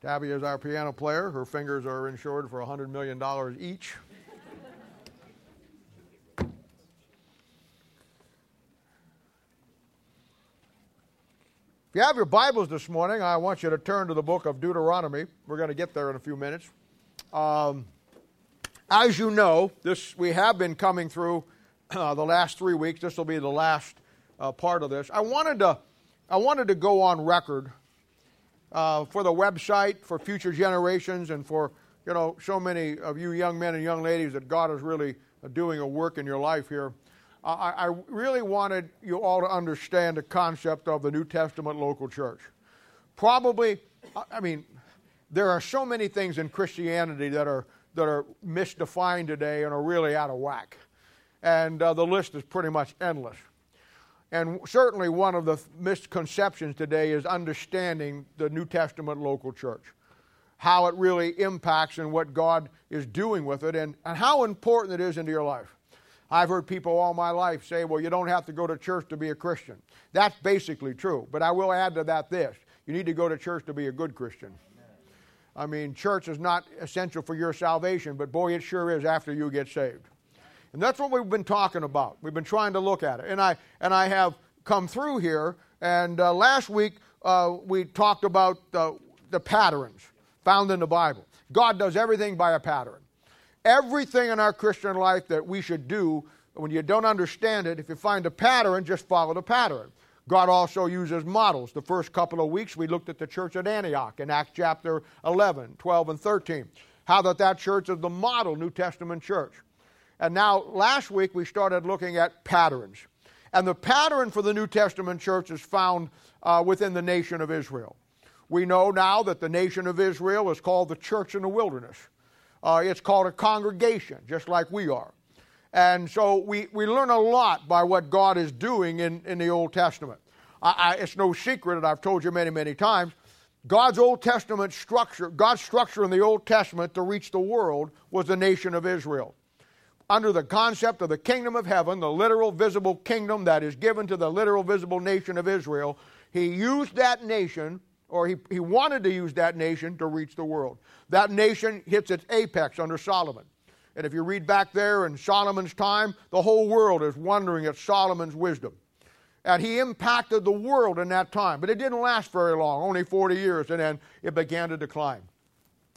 Tabby is our piano player. Her fingers are insured for $100 million each. If you have your Bibles this morning, I want you to turn to the book of Deuteronomy. We're going to get there in a few minutes. Um, as you know, this we have been coming through uh, the last three weeks. This will be the last uh, part of this. I wanted to, I wanted to go on record uh, for the website, for future generations, and for you know so many of you young men and young ladies that God is really doing a work in your life here. I, I really wanted you all to understand the concept of the New Testament local church. Probably, I mean, there are so many things in Christianity that are that are misdefined today and are really out of whack, and uh, the list is pretty much endless. And certainly, one of the misconceptions today is understanding the New Testament local church, how it really impacts and what God is doing with it, and, and how important it is into your life. I've heard people all my life say, well, you don't have to go to church to be a Christian. That's basically true. But I will add to that this you need to go to church to be a good Christian. I mean, church is not essential for your salvation, but boy, it sure is after you get saved. And that's what we've been talking about. We've been trying to look at it. And I, and I have come through here, and uh, last week uh, we talked about uh, the patterns found in the Bible. God does everything by a pattern. Everything in our Christian life that we should do, when you don't understand it, if you find a pattern, just follow the pattern. God also uses models. The first couple of weeks we looked at the church at Antioch in Acts chapter 11, 12, and 13. How that that church is the model New Testament church. And now last week we started looking at patterns. And the pattern for the New Testament church is found uh, within the nation of Israel. We know now that the nation of Israel is called the church in the wilderness. Uh, it's called a congregation, just like we are. And so we, we learn a lot by what God is doing in, in the Old Testament. I, I, it's no secret that I've told you many, many times. God's Old Testament structure, God's structure in the Old Testament to reach the world was the nation of Israel. Under the concept of the kingdom of heaven, the literal visible kingdom that is given to the literal visible nation of Israel, he used that nation or he, he wanted to use that nation to reach the world. That nation hits its apex under Solomon. And if you read back there in Solomon's time, the whole world is wondering at Solomon's wisdom. And he impacted the world in that time. But it didn't last very long, only 40 years, and then it began to decline.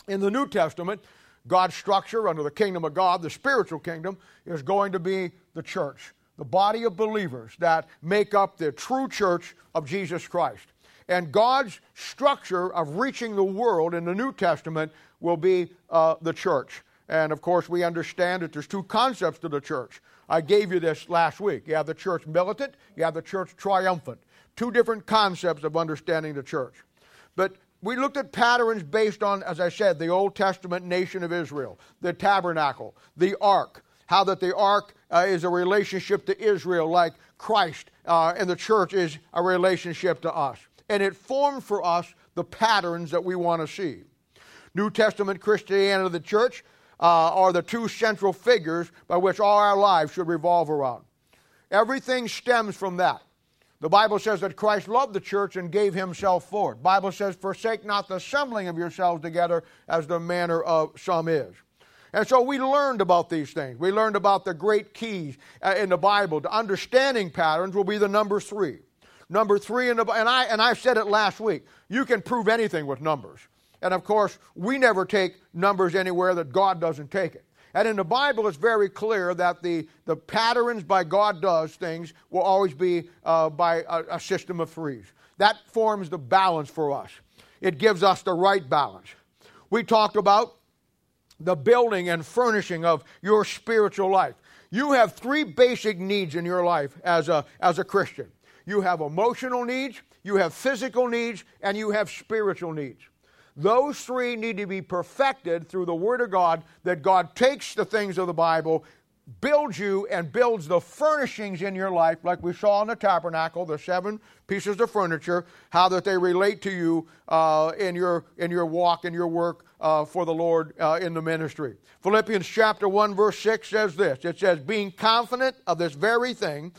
In the New Testament, God's structure under the kingdom of God, the spiritual kingdom, is going to be the church, the body of believers that make up the true church of Jesus Christ. And God's structure of reaching the world in the New Testament will be uh, the church. And of course, we understand that there's two concepts to the church. I gave you this last week. You have the church militant, you have the church triumphant. Two different concepts of understanding the church. But we looked at patterns based on, as I said, the Old Testament nation of Israel, the tabernacle, the ark, how that the ark uh, is a relationship to Israel, like Christ uh, and the church is a relationship to us and it formed for us the patterns that we want to see. New Testament Christianity the church uh, are the two central figures by which all our lives should revolve around. Everything stems from that. The Bible says that Christ loved the church and gave himself for it. Bible says, Forsake not the assembling of yourselves together as the manner of some is. And so we learned about these things. We learned about the great keys uh, in the Bible The understanding patterns will be the number three. Number three, in the, and, I, and I said it last week, you can prove anything with numbers. And of course, we never take numbers anywhere that God doesn't take it. And in the Bible, it's very clear that the, the patterns by God does things will always be uh, by a, a system of threes. That forms the balance for us. It gives us the right balance. We talked about the building and furnishing of your spiritual life. You have three basic needs in your life as a, as a Christian you have emotional needs, you have physical needs, and you have spiritual needs. Those three need to be perfected through the Word of God, that God takes the things of the Bible, builds you, and builds the furnishings in your life, like we saw in the tabernacle, the seven pieces of furniture, how that they relate to you uh, in, your, in your walk and your work uh, for the Lord uh, in the ministry. Philippians chapter 1, verse 6 says this it says, Being confident of this very thing,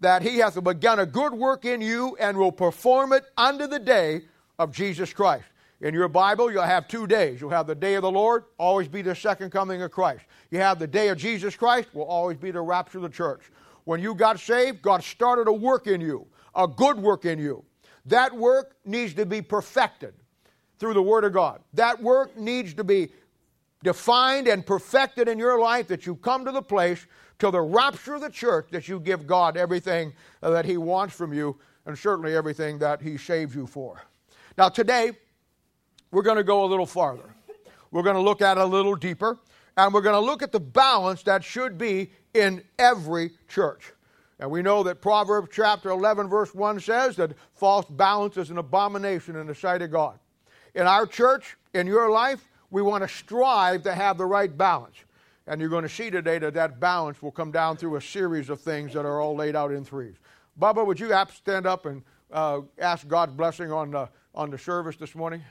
that he hath begun a good work in you and will perform it unto the day of Jesus Christ. In your Bible, you'll have two days. You'll have the day of the Lord, always be the second coming of Christ. You have the day of Jesus Christ, will always be the rapture of the church. When you got saved, God started a work in you, a good work in you. That work needs to be perfected through the Word of God. That work needs to be defined and perfected in your life that you come to the place till the rapture of the church that you give God everything that He wants from you and certainly everything that He saves you for. Now, today, we're going to go a little farther. We're going to look at it a little deeper, and we're going to look at the balance that should be in every church. And we know that Proverbs chapter 11, verse 1 says that false balance is an abomination in the sight of God. In our church, in your life, we want to strive to have the right balance. And you're going to see today that that balance will come down through a series of things that are all laid out in threes. Bubba, would you stand up and uh, ask God's blessing on the, on the service this morning?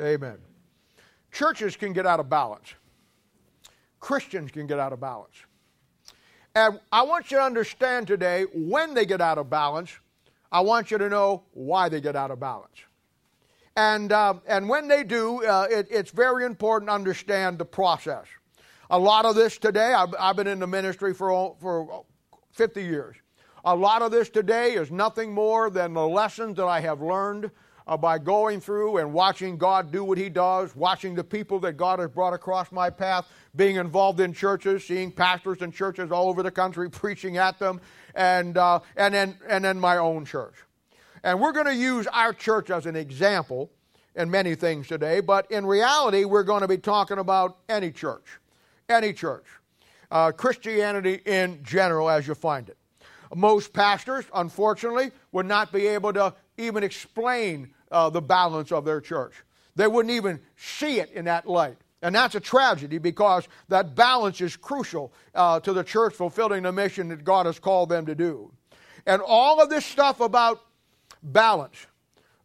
Amen. Churches can get out of balance. Christians can get out of balance. And I want you to understand today when they get out of balance, I want you to know why they get out of balance. And, uh, and when they do, uh, it, it's very important to understand the process. A lot of this today, I've, I've been in the ministry for, for 50 years. A lot of this today is nothing more than the lessons that I have learned uh, by going through and watching God do what He does, watching the people that God has brought across my path, being involved in churches, seeing pastors in churches all over the country, preaching at them, and, uh, and, then, and then my own church. And we're going to use our church as an example in many things today, but in reality, we're going to be talking about any church. Any church. Uh, Christianity in general, as you find it. Most pastors, unfortunately, would not be able to even explain uh, the balance of their church. They wouldn't even see it in that light. And that's a tragedy because that balance is crucial uh, to the church fulfilling the mission that God has called them to do. And all of this stuff about balance,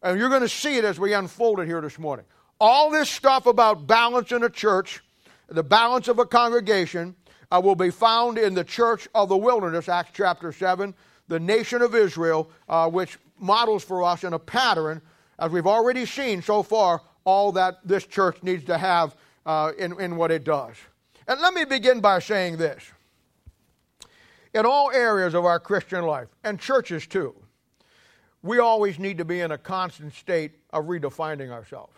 and you're going to see it as we unfold it here this morning. All this stuff about balance in a church, the balance of a congregation, uh, will be found in the church of the wilderness, Acts chapter 7, the nation of Israel, uh, which models for us in a pattern as we've already seen so far, all that this church needs to have uh, in, in what it does. And let me begin by saying this. In all areas of our Christian life, and churches too, we always need to be in a constant state of redefining ourselves.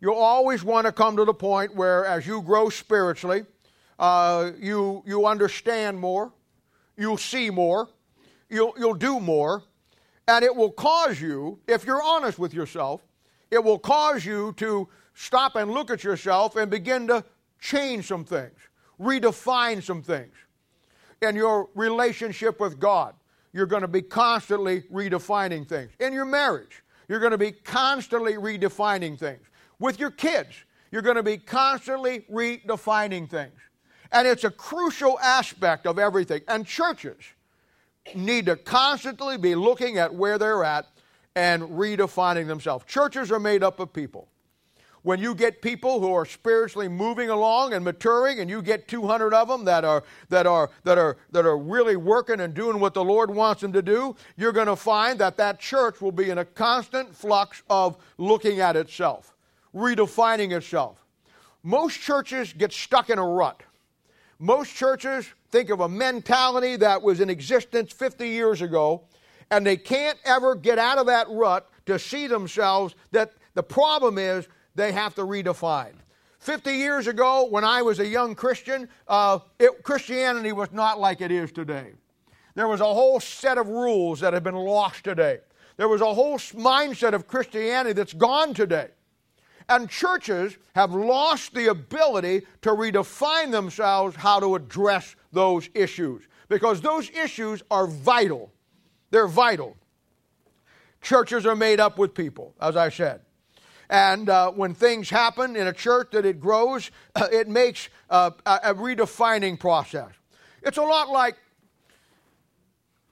You'll always want to come to the point where, as you grow spiritually, uh, you, you understand more, you'll see more, you'll, you'll do more, and it will cause you, if you're honest with yourself, it will cause you to stop and look at yourself and begin to change some things, redefine some things. In your relationship with God, you're going to be constantly redefining things. In your marriage, you're going to be constantly redefining things. With your kids, you're going to be constantly redefining things. And it's a crucial aspect of everything. And churches, need to constantly be looking at where they're at and redefining themselves. Churches are made up of people. When you get people who are spiritually moving along and maturing, and you get 200 of them that are, that are, that are, that are really working and doing what the Lord wants them to do, you're going to find that that church will be in a constant flux of looking at itself, redefining itself. Most churches get stuck in a rut. Most churches think of a mentality that was in existence 50 years ago, and they can't ever get out of that rut to see themselves that the problem is they have to redefine. 50 years ago, when I was a young Christian, uh, it, Christianity was not like it is today. There was a whole set of rules that have been lost today. There was a whole mindset of Christianity that's gone today. And churches have lost the ability to redefine themselves how to address those issues because those issues are vital. They're vital. Churches are made up with people, as I said. And uh, when things happen in a church that it grows, it makes uh, a, a redefining process. It's a lot like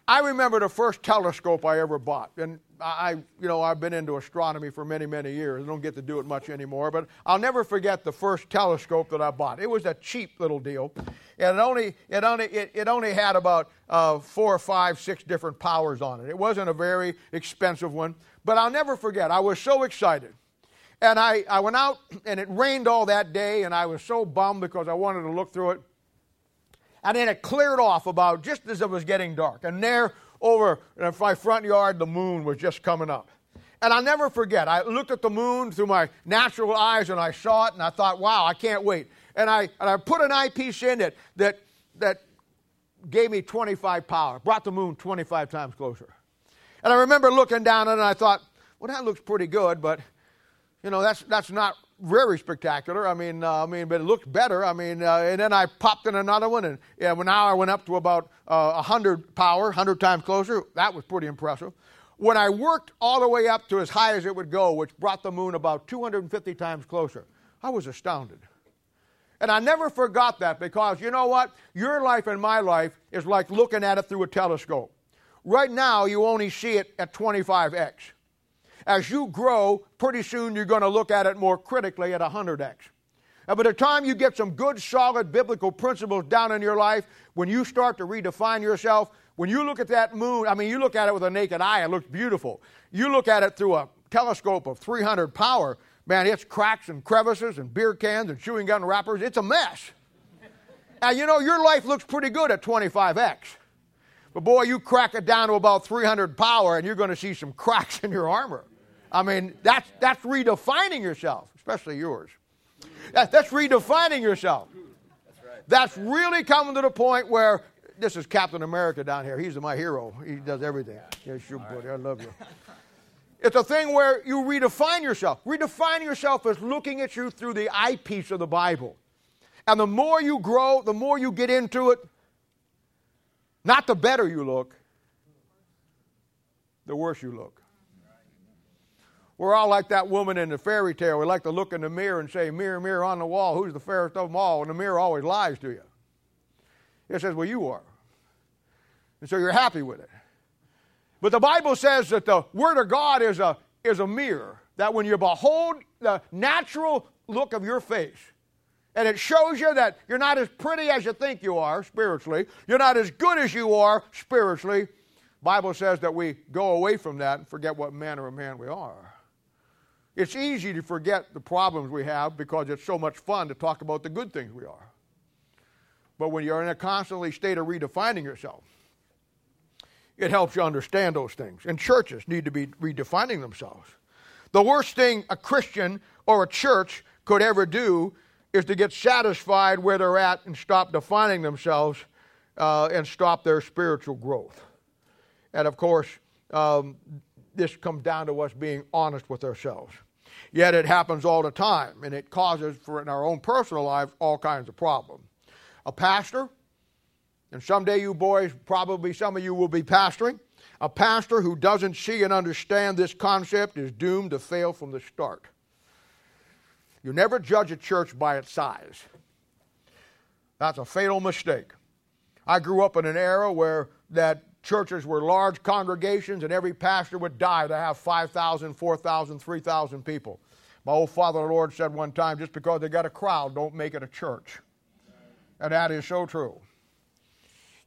I remember the first telescope I ever bought, and I, you know, I've been into astronomy for many, many years. I don't get to do it much anymore, but I'll never forget the first telescope that I bought. It was a cheap little deal, and it only, it only, it, it only had about uh, four or five, six different powers on it. It wasn't a very expensive one, but I'll never forget. I was so excited. And I, I went out, and it rained all that day, and I was so bummed because I wanted to look through it. And then it cleared off about just as it was getting dark. And there over in my front yard, the moon was just coming up. And I'll never forget, I looked at the moon through my natural eyes and I saw it and I thought, wow, I can't wait. And I, and I put an eyepiece in it that, that gave me 25 power, brought the moon 25 times closer. And I remember looking down at it and I thought, well, that looks pretty good, but, you know, that's, that's not very spectacular. I mean, uh, I mean, but it looked better. I mean, uh, and then I popped in another one, and yeah, well, now I went up to about uh, 100 power, 100 times closer. That was pretty impressive. When I worked all the way up to as high as it would go, which brought the moon about 250 times closer, I was astounded. And I never forgot that because you know what? Your life and my life is like looking at it through a telescope. Right now, you only see it at 25x as you grow, pretty soon you're going to look at it more critically at 100x. And uh, by the time you get some good, solid biblical principles down in your life, when you start to redefine yourself, when you look at that moon, I mean, you look at it with a naked eye, it looks beautiful. You look at it through a telescope of 300 power, man, it's cracks and crevices and beer cans and chewing gum wrappers. It's a mess. and you know, your life looks pretty good at 25x. But boy, you crack it down to about 300 power and you're going to see some cracks in your armor. I mean, that's, that's redefining yourself, especially yours. That, that's redefining yourself. That's really coming to the point where this is Captain America down here. He's my hero. He does everything. Yes, you buddy. I love you. It's a thing where you redefine yourself. Redefine yourself as looking at you through the eyepiece of the Bible. And the more you grow, the more you get into it, not the better you look, the worse you look. We're all like that woman in the fairy tale. We like to look in the mirror and say, Mirror, mirror on the wall, who's the fairest of them all? And the mirror always lies to you. It says, Well, you are. And so you're happy with it. But the Bible says that the Word of God is a, is a mirror, that when you behold the natural look of your face, and it shows you that you're not as pretty as you think you are spiritually, you're not as good as you are spiritually, Bible says that we go away from that and forget what manner of man we are. It's easy to forget the problems we have because it's so much fun to talk about the good things we are. But when you're in a constantly state of redefining yourself, it helps you understand those things. And churches need to be redefining themselves. The worst thing a Christian or a church could ever do is to get satisfied where they're at and stop defining themselves uh, and stop their spiritual growth. And of course, um, this comes down to us being honest with ourselves. Yet it happens all the time, and it causes, for in our own personal lives, all kinds of problems. A pastor, and someday you boys, probably some of you will be pastoring, a pastor who doesn't see and understand this concept is doomed to fail from the start. You never judge a church by its size. That's a fatal mistake. I grew up in an era where that churches were large congregations and every pastor would die to have 5,000, 4,000, 3,000 people. My old father, the Lord, said one time just because they got a crowd, don't make it a church. And that is so true.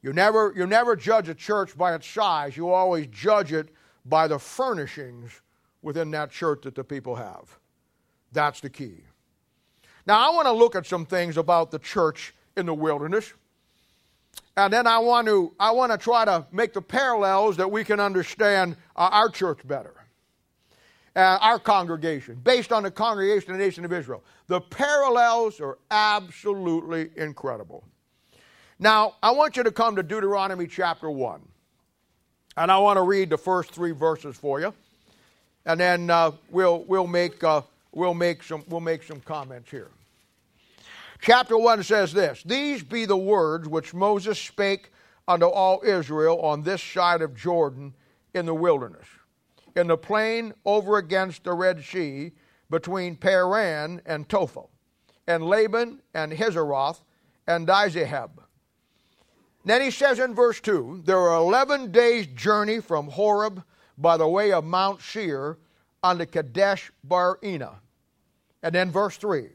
You never, you never judge a church by its size, you always judge it by the furnishings within that church that the people have. That's the key. Now, I want to look at some things about the church in the wilderness. And then I want to, I want to try to make the parallels that we can understand uh, our church better, uh, our congregation, based on the congregation of the nation of Israel. The parallels are absolutely incredible. Now, I want you to come to Deuteronomy chapter 1. And I want to read the first three verses for you. And then uh, we'll, we'll, make, uh, we'll, make some, we'll make some comments here. Chapter 1 says this These be the words which Moses spake unto all Israel on this side of Jordan in the wilderness, in the plain over against the Red Sea, between Paran and Tophel, and Laban and Hazeroth and Dizahab. Then he says in verse 2 there are 11 days' journey from Horeb by the way of Mount Seir unto Kadesh Barnea. And then verse 3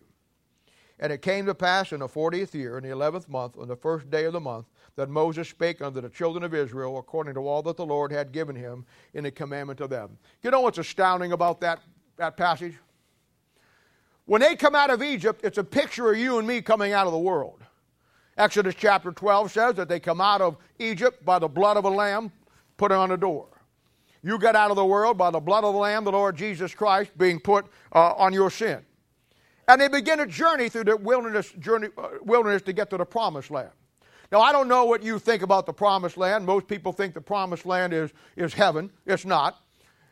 And it came to pass in the 40th year, in the 11th month, on the first day of the month, that Moses spake unto the children of Israel according to all that the Lord had given him in the commandment of them. You know what's astounding about that, that passage? When they come out of Egypt, it's a picture of you and me coming out of the world. Exodus chapter 12 says that they come out of Egypt by the blood of a lamb put on the door. You get out of the world by the blood of the Lamb, the Lord Jesus Christ, being put uh, on your sin. And they begin a journey through the wilderness, journey, uh, wilderness to get to the promised land. Now, I don't know what you think about the promised land. Most people think the promised land is, is heaven. It's not.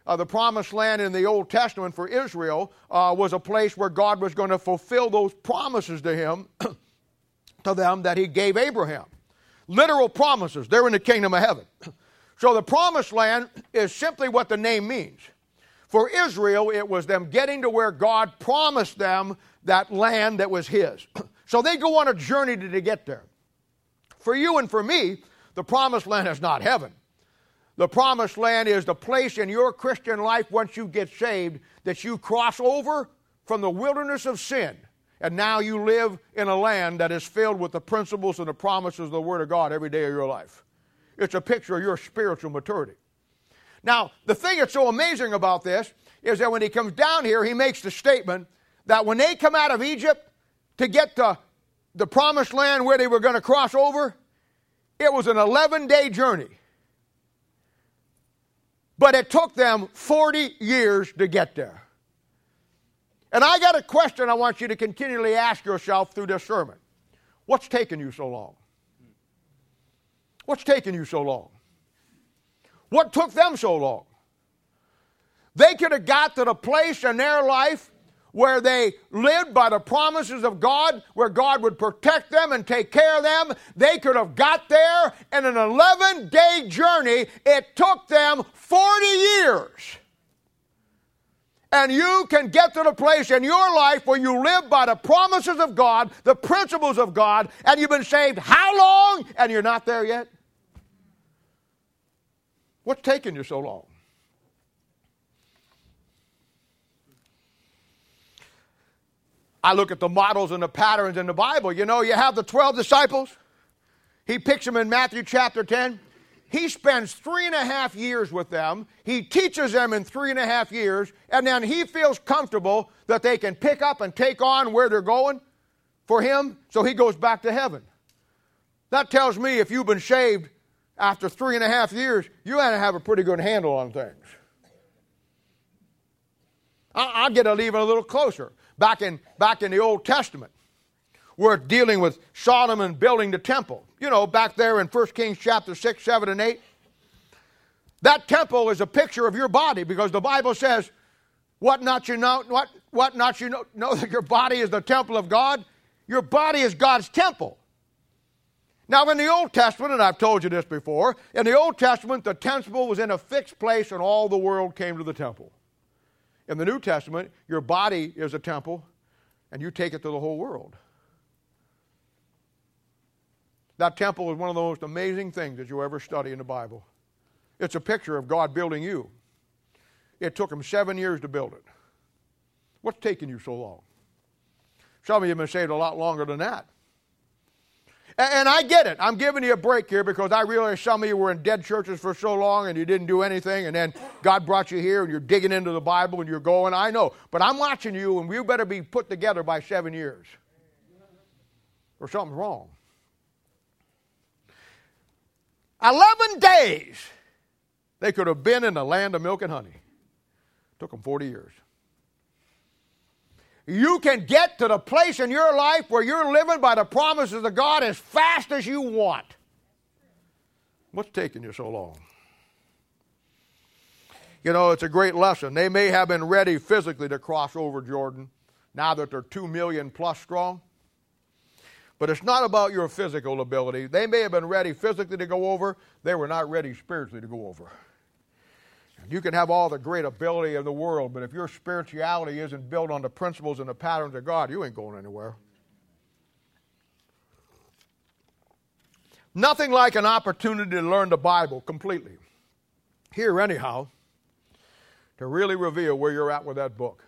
Uh, the promised land in the Old Testament for Israel uh, was a place where God was going to fulfill those promises to him, to them that he gave Abraham. Literal promises. They're in the kingdom of heaven. So the promised land is simply what the name means. For Israel, it was them getting to where God promised them that land that was His. So they go on a journey to, to get there. For you and for me, the promised land is not heaven. The promised land is the place in your Christian life once you get saved that you cross over from the wilderness of sin. And now you live in a land that is filled with the principles and the promises of the Word of God every day of your life. It's a picture of your spiritual maturity. Now, the thing that's so amazing about this is that when he comes down here, he makes the statement that when they come out of Egypt to get to the promised land where they were going to cross over, it was an 11 day journey. But it took them 40 years to get there. And I got a question I want you to continually ask yourself through this sermon What's taking you so long? What's taking you so long? What took them so long? They could have got to the place in their life where they lived by the promises of God, where God would protect them and take care of them. They could have got there in an 11 day journey. It took them 40 years. And you can get to the place in your life where you live by the promises of God, the principles of God, and you've been saved how long? And you're not there yet? What's taking you so long? I look at the models and the patterns in the Bible. You know, you have the 12 disciples. He picks them in Matthew chapter 10. He spends three and a half years with them. He teaches them in three and a half years, and then he feels comfortable that they can pick up and take on where they're going for him, so he goes back to heaven. That tells me if you've been saved after three and a half years, you ought to have a pretty good handle on things. I'll get it even a little closer. Back in, back in the Old Testament, we're dealing with Solomon building the temple. You know, back there in 1 Kings chapter 6, 7, and 8. That temple is a picture of your body because the Bible says, what not you know, what, what not you know, know that your body is the temple of God? Your body is God's temple. Now, in the Old Testament, and I've told you this before, in the Old Testament, the temple was in a fixed place and all the world came to the temple. In the New Testament, your body is a temple and you take it to the whole world. That temple is one of the most amazing things that you ever study in the Bible. It's a picture of God building you. It took him seven years to build it. What's taking you so long? Some of you have been saved a lot longer than that. And I get it. I'm giving you a break here because I realize some of you were in dead churches for so long and you didn't do anything, and then God brought you here and you're digging into the Bible and you're going. I know. But I'm watching you, and you better be put together by seven years, or something's wrong. 11 days they could have been in the land of milk and honey. Took them 40 years you can get to the place in your life where you're living by the promises of God as fast as you want. What's taking you so long? You know, it's a great lesson. They may have been ready physically to cross over Jordan now that they're 2 million plus strong. But it's not about your physical ability. They may have been ready physically to go over, they were not ready spiritually to go over. You can have all the great ability in the world, but if your spirituality isn't built on the principles and the patterns of God, you ain't going anywhere. Nothing like an opportunity to learn the Bible completely. Here, anyhow, to really reveal where you're at with that book.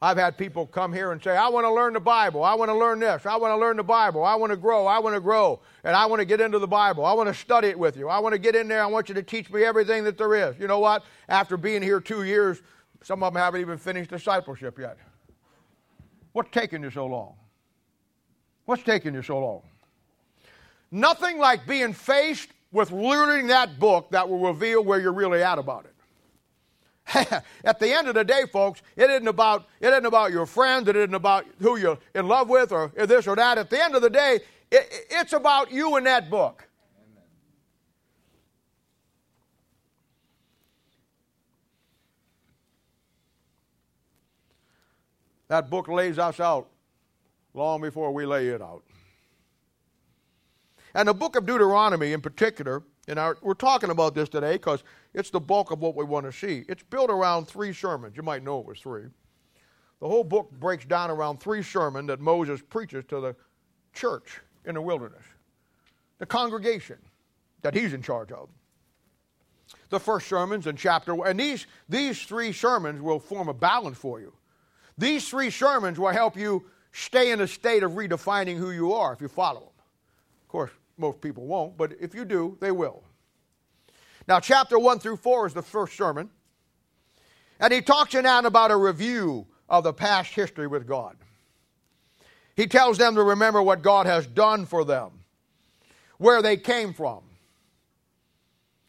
I've had people come here and say, I want to learn the Bible. I want to learn this. I want to learn the Bible. I want to grow. I want to grow. And I want to get into the Bible. I want to study it with you. I want to get in there. I want you to teach me everything that there is. You know what? After being here two years, some of them haven't even finished discipleship yet. What's taking you so long? What's taking you so long? Nothing like being faced with learning that book that will reveal where you're really at about it. at the end of the day, folks, it isn't about it isn't about your friends. It isn't about who you're in love with or this or that. At the end of the day, it, it's about you and that book. That book lays us out long before we lay it out. And the book of Deuteronomy, in particular, and our, we're talking about this today because it's the bulk of what we want to see. It's built around three sermons. You might know it was three. The whole book breaks down around three sermons that Moses preaches to the church in the wilderness, the congregation that he's in charge of. The first sermons in chapter one, and these, these three sermons will form a balance for you. These three sermons will help you stay in a state of redefining who you are if you follow them. Of course, most people won't, but if you do, they will. Now, chapter 1 through 4 is the first sermon. And he talks in that about a review of the past history with God. He tells them to remember what God has done for them, where they came from,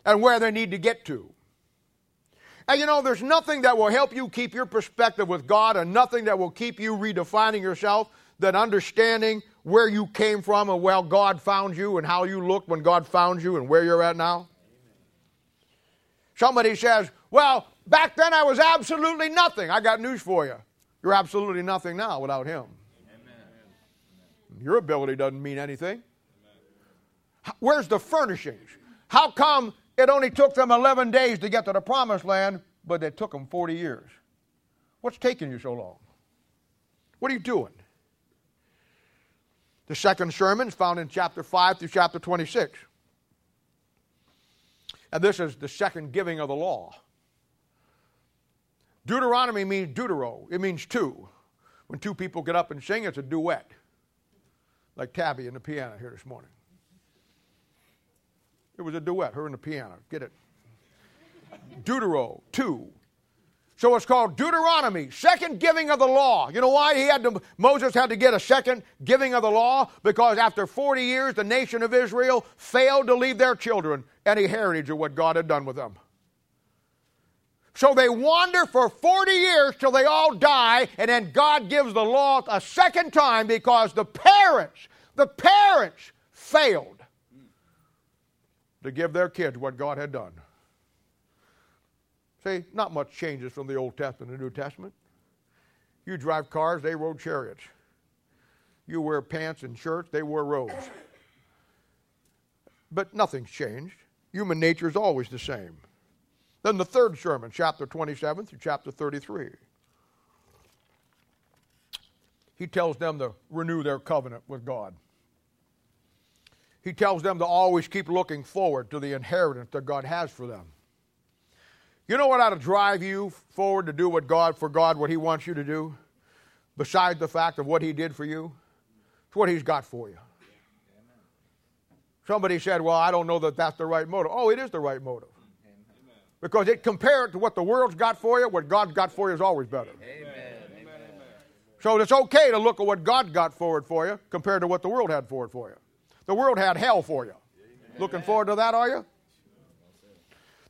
and where they need to get to. And you know, there's nothing that will help you keep your perspective with God and nothing that will keep you redefining yourself than understanding where you came from and where God found you and how you looked when God found you and where you're at now? Somebody says, Well, back then I was absolutely nothing. I got news for you. You're absolutely nothing now without Him. Amen. Your ability doesn't mean anything. Where's the furnishings? How come it only took them 11 days to get to the promised land, but it took them 40 years? What's taking you so long? What are you doing? The second sermon is found in chapter 5 through chapter 26. And this is the second giving of the law. Deuteronomy means deutero, it means two. When two people get up and sing, it's a duet, like Tabby and the piano here this morning. It was a duet, her and the piano. Get it? Deutero, two. So it's called Deuteronomy, second giving of the law. You know why he had to, Moses had to get a second giving of the law? Because after 40 years, the nation of Israel failed to leave their children any heritage of what God had done with them. So they wander for 40 years till they all die, and then God gives the law a second time because the parents, the parents failed to give their kids what God had done. See, not much changes from the Old Testament to the New Testament. You drive cars, they rode chariots. You wear pants and shirts, they wore robes. But nothing's changed. Human nature is always the same. Then the third sermon, chapter 27 through chapter 33. He tells them to renew their covenant with God. He tells them to always keep looking forward to the inheritance that God has for them. You know what ought to drive you forward to do what God for God what He wants you to do? Besides the fact of what He did for you, it's what He's got for you. Somebody said, "Well, I don't know that that's the right motive." Oh, it is the right motive. Because it compared to what the world's got for you, what God's got for you is always better. Amen. So it's okay to look at what God got forward for you compared to what the world had forward for you. The world had hell for you. Looking forward to that, are you?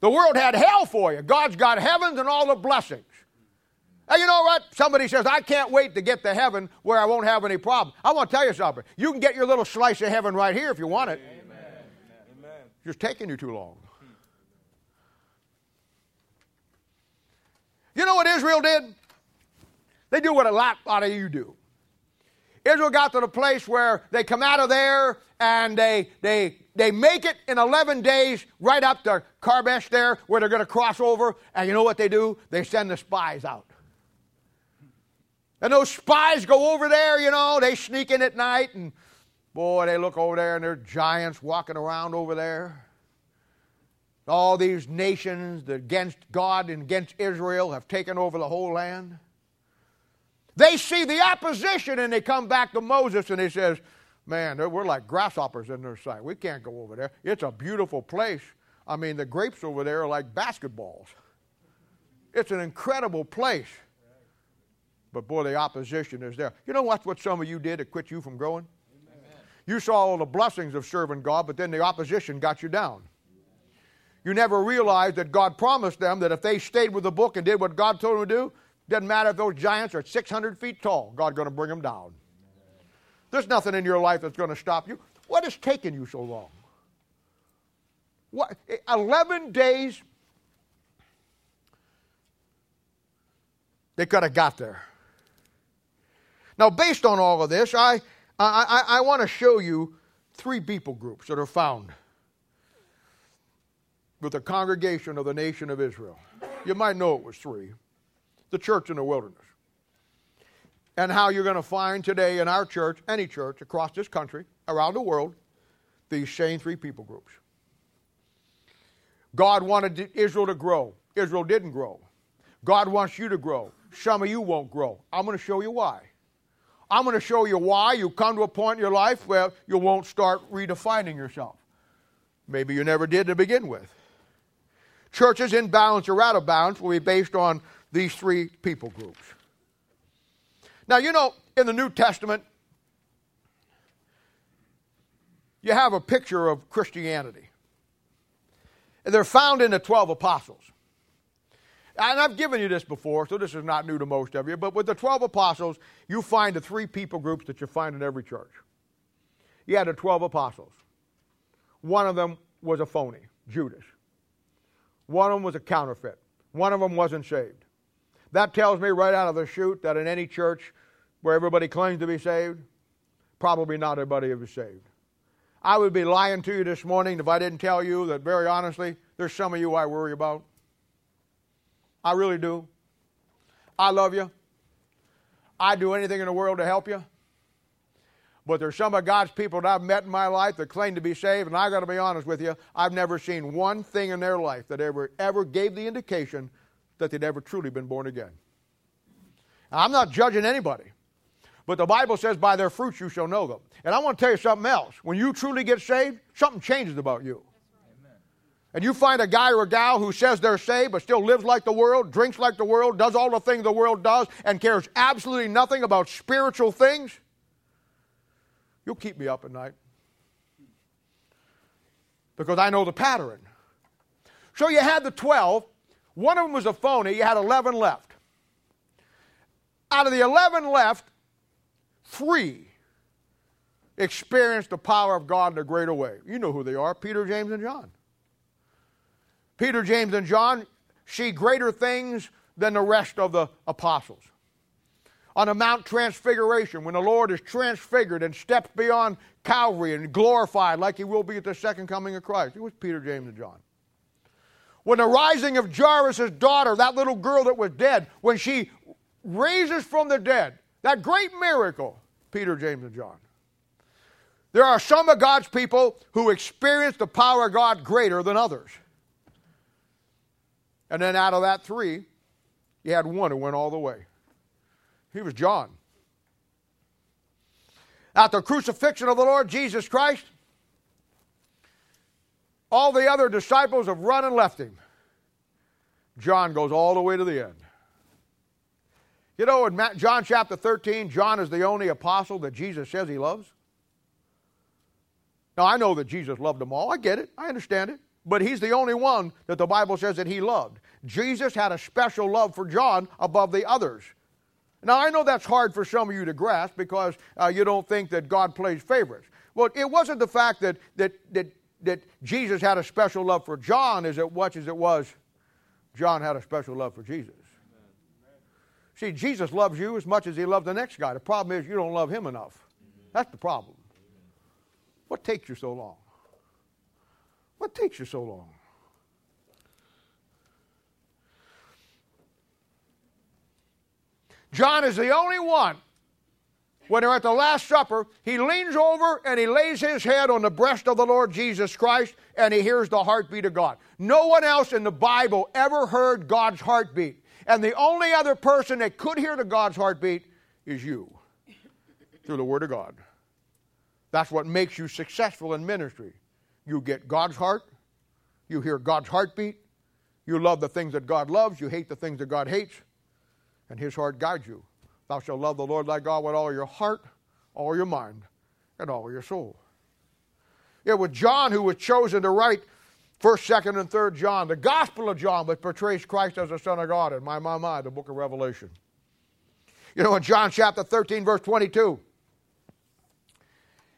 The world had hell for you. God's got heavens and all the blessings. And you know what? Somebody says, I can't wait to get to heaven where I won't have any problem. I want to tell you something. You can get your little slice of heaven right here if you want it. Amen. Amen. It's just taking you too long. You know what Israel did? They do what a lot, lot of you do. Israel got to the place where they come out of there and they, they, they make it in 11 days right up to Kadesh there where they're going to cross over. And you know what they do? They send the spies out. And those spies go over there, you know, they sneak in at night and Boy, they look over there and there's giants walking around over there. All these nations against God and against Israel have taken over the whole land. They see the opposition and they come back to Moses and he says, Man, we're like grasshoppers in their sight. We can't go over there. It's a beautiful place. I mean, the grapes over there are like basketballs. It's an incredible place. But boy, the opposition is there. You know what, what some of you did to quit you from growing? Amen. You saw all the blessings of serving God, but then the opposition got you down. You never realized that God promised them that if they stayed with the book and did what God told them to do, it doesn't matter if those giants are 600 feet tall, God's going to bring them down. There's nothing in your life that's going to stop you. What has taken you so long? What, eh, 11 days, they could have got there. Now, based on all of this, I, I, I, I want to show you three people groups that are found with the congregation of the nation of Israel. You might know it was three the church in the wilderness. And how you're going to find today in our church, any church across this country, around the world, these same three people groups. God wanted Israel to grow. Israel didn't grow. God wants you to grow. Some of you won't grow. I'm going to show you why. I'm going to show you why you come to a point in your life where you won't start redefining yourself. Maybe you never did to begin with. Churches in balance or out of balance will be based on these three people groups. Now, you know, in the New Testament, you have a picture of Christianity. And they're found in the 12 apostles. And I've given you this before, so this is not new to most of you, but with the 12 apostles, you find the three people groups that you find in every church. You had the 12 apostles. One of them was a phony, Judas. One of them was a counterfeit. One of them wasn't saved. That tells me right out of the chute that in any church where everybody claims to be saved, probably not everybody is saved. I would be lying to you this morning if I didn't tell you that very honestly, there's some of you I worry about. I really do. I love you. I'd do anything in the world to help you. But there's some of God's people that I've met in my life that claim to be saved, and I got to be honest with you, I've never seen one thing in their life that ever ever gave the indication that they'd ever truly been born again. Now, I'm not judging anybody, but the Bible says, by their fruits you shall know them. And I want to tell you something else. When you truly get saved, something changes about you. And you find a guy or a gal who says they're saved but still lives like the world, drinks like the world, does all the things the world does, and cares absolutely nothing about spiritual things, you'll keep me up at night. Because I know the pattern. So you had the 12, one of them was a phony. You had 11 left. Out of the 11 left, three experienced the power of God in a greater way. You know who they are Peter, James, and John. Peter, James, and John see greater things than the rest of the apostles. On the Mount Transfiguration, when the Lord is transfigured and steps beyond Calvary and glorified like he will be at the second coming of Christ, it was Peter, James, and John when the rising of Jairus' daughter, that little girl that was dead, when she raises from the dead, that great miracle, Peter, James, and John. There are some of God's people who experience the power of God greater than others. And then out of that three, you had one who went all the way. He was John. At the crucifixion of the Lord Jesus Christ, all the other disciples have run and left him. John goes all the way to the end. You know, in John chapter 13, John is the only apostle that Jesus says he loves. Now, I know that Jesus loved them all. I get it. I understand it. But he's the only one that the Bible says that he loved. Jesus had a special love for John above the others. Now, I know that's hard for some of you to grasp because uh, you don't think that God plays favorites. Well, it wasn't the fact that, that, that that Jesus had a special love for John as much as it was John had a special love for Jesus. See, Jesus loves you as much as he loved the next guy. The problem is you don't love him enough. That's the problem. What takes you so long? What takes you so long? John is the only one when they're at the Last Supper, he leans over and he lays his head on the breast of the Lord Jesus Christ and he hears the heartbeat of God. No one else in the Bible ever heard God's heartbeat. And the only other person that could hear the God's heartbeat is you through the Word of God. That's what makes you successful in ministry. You get God's heart, you hear God's heartbeat, you love the things that God loves, you hate the things that God hates, and His heart guides you. Thou shalt love the Lord thy God with all your heart, all your mind, and all your soul. It was John who was chosen to write 1st, 2nd, and 3rd John, the Gospel of John, which portrays Christ as the Son of God, and my, my, my, the book of Revelation. You know, in John chapter 13, verse 22,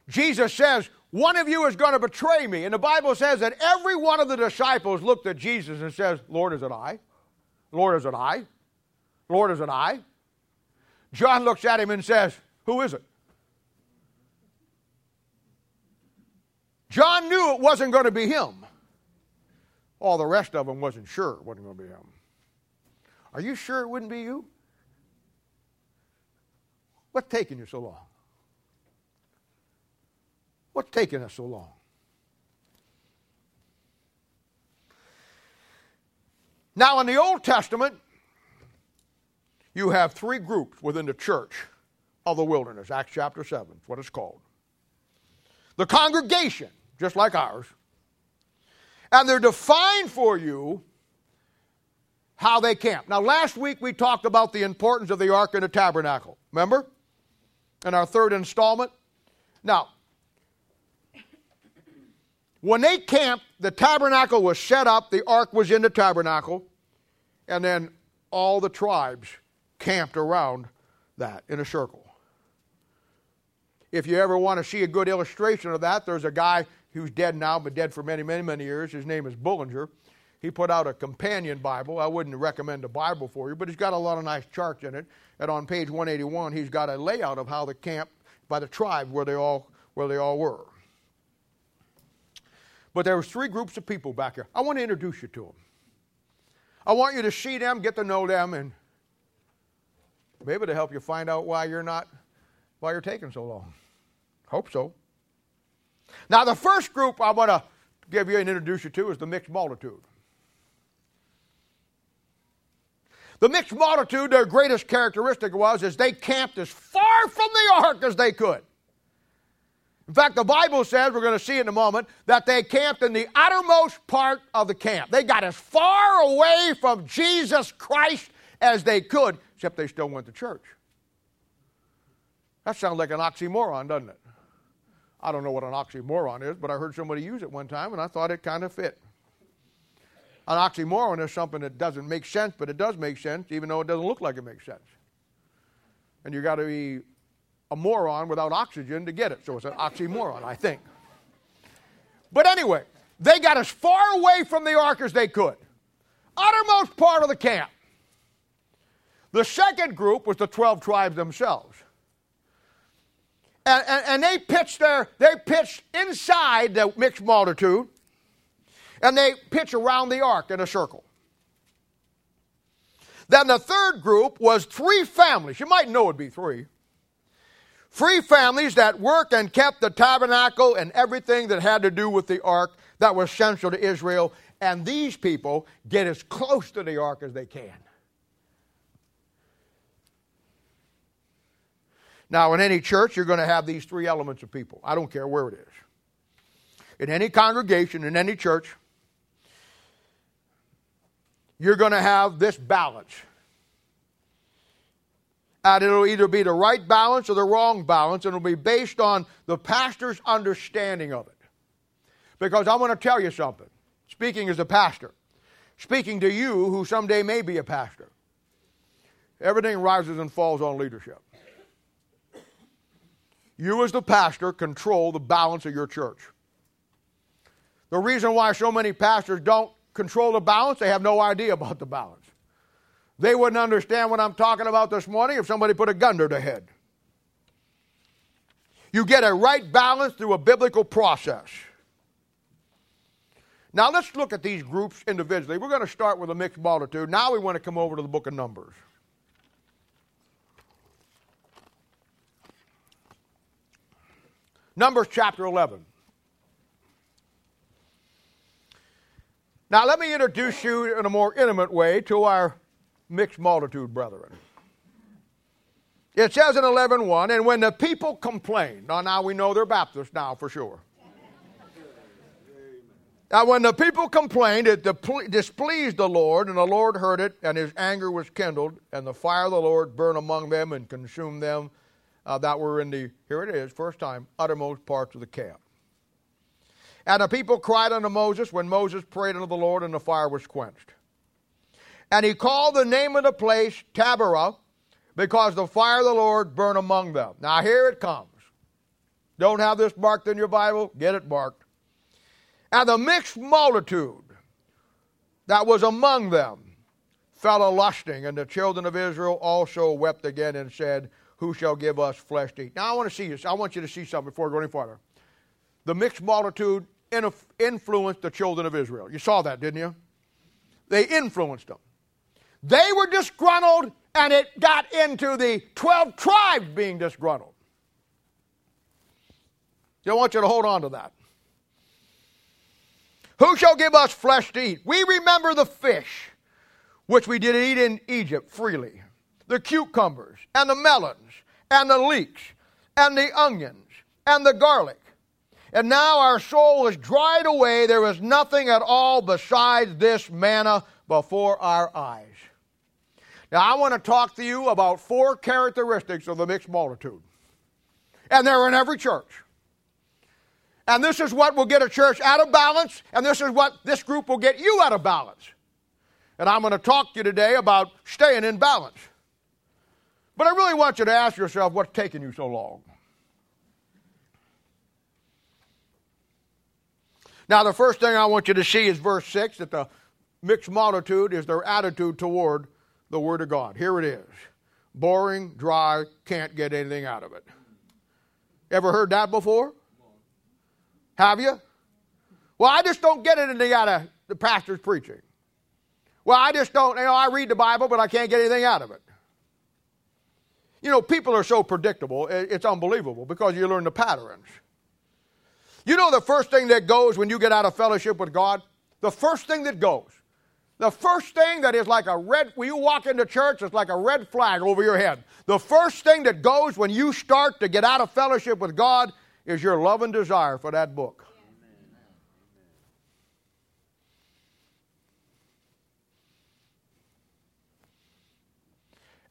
Jesus says, One of you is going to betray me. And the Bible says that every one of the disciples looked at Jesus and says, Lord, is it I? Lord, is it I? Lord, is it I? John looks at him and says, Who is it? John knew it wasn't going to be him. All the rest of them wasn't sure it wasn't going to be him. Are you sure it wouldn't be you? What's taking you so long? What's taking us so long? Now, in the Old Testament, you have three groups within the church of the wilderness. Acts chapter 7 is what it's called. The congregation, just like ours, and they're defined for you how they camp. Now, last week we talked about the importance of the ark and the tabernacle. Remember? In our third installment. Now, when they camped, the tabernacle was set up, the ark was in the tabernacle, and then all the tribes camped around that in a circle. If you ever want to see a good illustration of that, there's a guy who's dead now, but dead for many, many, many years. His name is Bullinger. He put out a companion Bible. I wouldn't recommend a Bible for you, but he's got a lot of nice charts in it. And on page 181, he's got a layout of how the camp by the tribe where they all where they all were. But there was three groups of people back here. I want to introduce you to them. I want you to see them, get to know them, and maybe to help you find out why you're not, why you're taking so long. Hope so. Now, the first group I want to give you and introduce you to is the mixed multitude. The mixed multitude, their greatest characteristic was is they camped as far from the ark as they could. In fact, the Bible says, we're going to see in a moment, that they camped in the uttermost part of the camp. They got as far away from Jesus Christ as they could, except they still went to church. That sounds like an oxymoron, doesn't it? I don't know what an oxymoron is, but I heard somebody use it one time and I thought it kind of fit. An oxymoron is something that doesn't make sense, but it does make sense, even though it doesn't look like it makes sense. And you've got to be a moron without oxygen to get it. So it's an oxymoron, I think. But anyway, they got as far away from the ark as they could. Uttermost part of the camp. The second group was the 12 tribes themselves. And, and, they pitched their, they pitched inside the mixed multitude, and they pitched around the ark in a circle. Then the third group was three families. You might know it'd be three. Three families that worked and kept the tabernacle and everything that had to do with the ark that was central to Israel. And these people get as close to the ark as they can. Now, in any church, you're going to have these three elements of people. I don't care where it is. In any congregation, in any church, you're going to have this balance and it'll either be the right balance or the wrong balance, and it'll be based on the pastor's understanding of it. Because I want to tell you something, speaking as a pastor, speaking to you who someday may be a pastor. Everything rises and falls on leadership. You, as the pastor, control the balance of your church. The reason why so many pastors don't control the balance, they have no idea about the balance. They wouldn't understand what I'm talking about this morning if somebody put a gun to their head. You get a right balance through a biblical process. Now let's look at these groups individually. We're going to start with a mixed multitude. Now we want to come over to the book of Numbers. Numbers chapter 11. Now, let me introduce you in a more intimate way to our mixed multitude brethren. It says in 11.1, and when the people complained, now, now we know they're Baptists now for sure. Now, when the people complained, it displeased the Lord, and the Lord heard it, and his anger was kindled, and the fire of the Lord burned among them and consumed them uh, that were in the, here it is, first time, uttermost parts of the camp. And the people cried unto Moses when Moses prayed unto the Lord, and the fire was quenched. And he called the name of the place Taberah, because the fire of the Lord burned among them. Now here it comes. Don't have this marked in your Bible? Get it marked. And the mixed multitude that was among them fell a lusting, and the children of Israel also wept again and said, Who shall give us flesh to eat? Now I want to see this. I want you to see something before I go any farther. The mixed multitude influenced the children of Israel. You saw that, didn't you? They influenced them. They were disgruntled, and it got into the 12 tribes being disgruntled. I want you to hold on to that. Who shall give us flesh to eat? We remember the fish which we did eat in Egypt freely, the cucumbers, and the melons, and the leeks, and the onions, and the garlic. And now our soul is dried away. There is nothing at all besides this manna before our eyes. Now, I want to talk to you about four characteristics of the mixed multitude. And they're in every church. And this is what will get a church out of balance, and this is what this group will get you out of balance. And I'm going to talk to you today about staying in balance. But I really want you to ask yourself what's taking you so long? Now, the first thing I want you to see is verse 6 that the mixed multitude is their attitude toward the Word of God. Here it is boring, dry, can't get anything out of it. Ever heard that before? Have you? Well, I just don't get anything out of the pastor's preaching. Well, I just don't, you know, I read the Bible, but I can't get anything out of it. You know, people are so predictable, it's unbelievable because you learn the patterns. You know the first thing that goes when you get out of fellowship with God? The first thing that goes. The first thing that is like a red, when you walk into church, it's like a red flag over your head. The first thing that goes when you start to get out of fellowship with God is your love and desire for that book.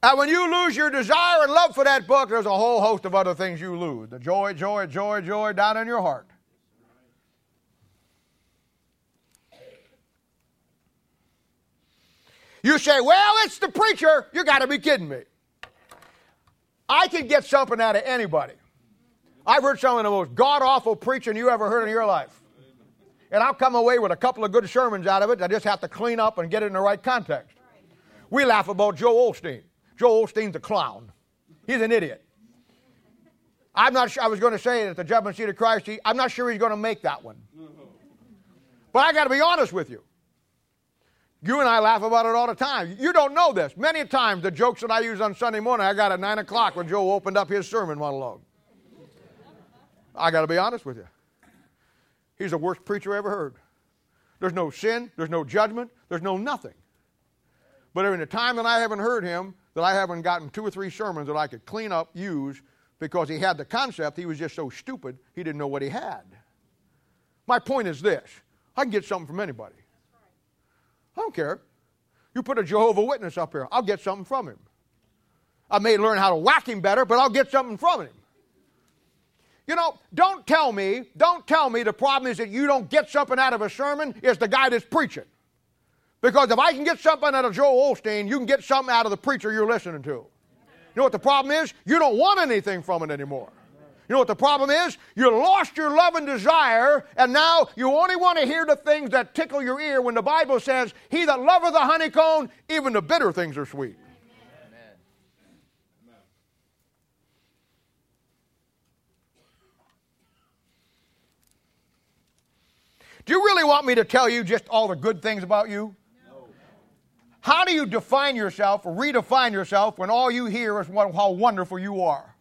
And when you lose your desire and love for that book, there's a whole host of other things you lose. The joy, joy, joy, joy down in your heart. You say, well, it's the preacher. You got to be kidding me. I can get something out of anybody. I've heard some of the most god awful preaching you ever heard in your life. And I'll come away with a couple of good sermons out of it. I just have to clean up and get it in the right context. We laugh about Joel Osteen. Joel Osteen's a clown. He's an idiot. I'm not sure, I was going to say that the judgment seat of Christ, he, I'm not sure he's going to make that one. But I got to be honest with you. You and I laugh about it all the time. You don't know this. Many times the jokes that I use on Sunday morning, I got at 9 o'clock when Joe opened up his sermon monologue. I got to be honest with you. He's the worst preacher I ever heard. There's no sin, there's no judgment, there's no nothing. But in the time that I haven't heard him, that I haven't gotten two or three sermons that I could clean up, use, because he had the concept, he was just so stupid, he didn't know what he had. My point is this I can get something from anybody. I don't care. You put a Jehovah Witness up here, I'll get something from him. I may learn how to whack him better, but I'll get something from him. You know, don't tell me, don't tell me the problem is that you don't get something out of a sermon is the guy that's preaching. Because if I can get something out of Joel Osteen, you can get something out of the preacher you're listening to. You know what the problem is? You don't want anything from it anymore. You know what the problem is? You lost your love and desire, and now you only want to hear the things that tickle your ear when the Bible says, He that loveth the honeycomb, even the bitter things are sweet. Do you really want me to tell you just all the good things about you? How do you define yourself or redefine yourself when all you hear is how wonderful you are?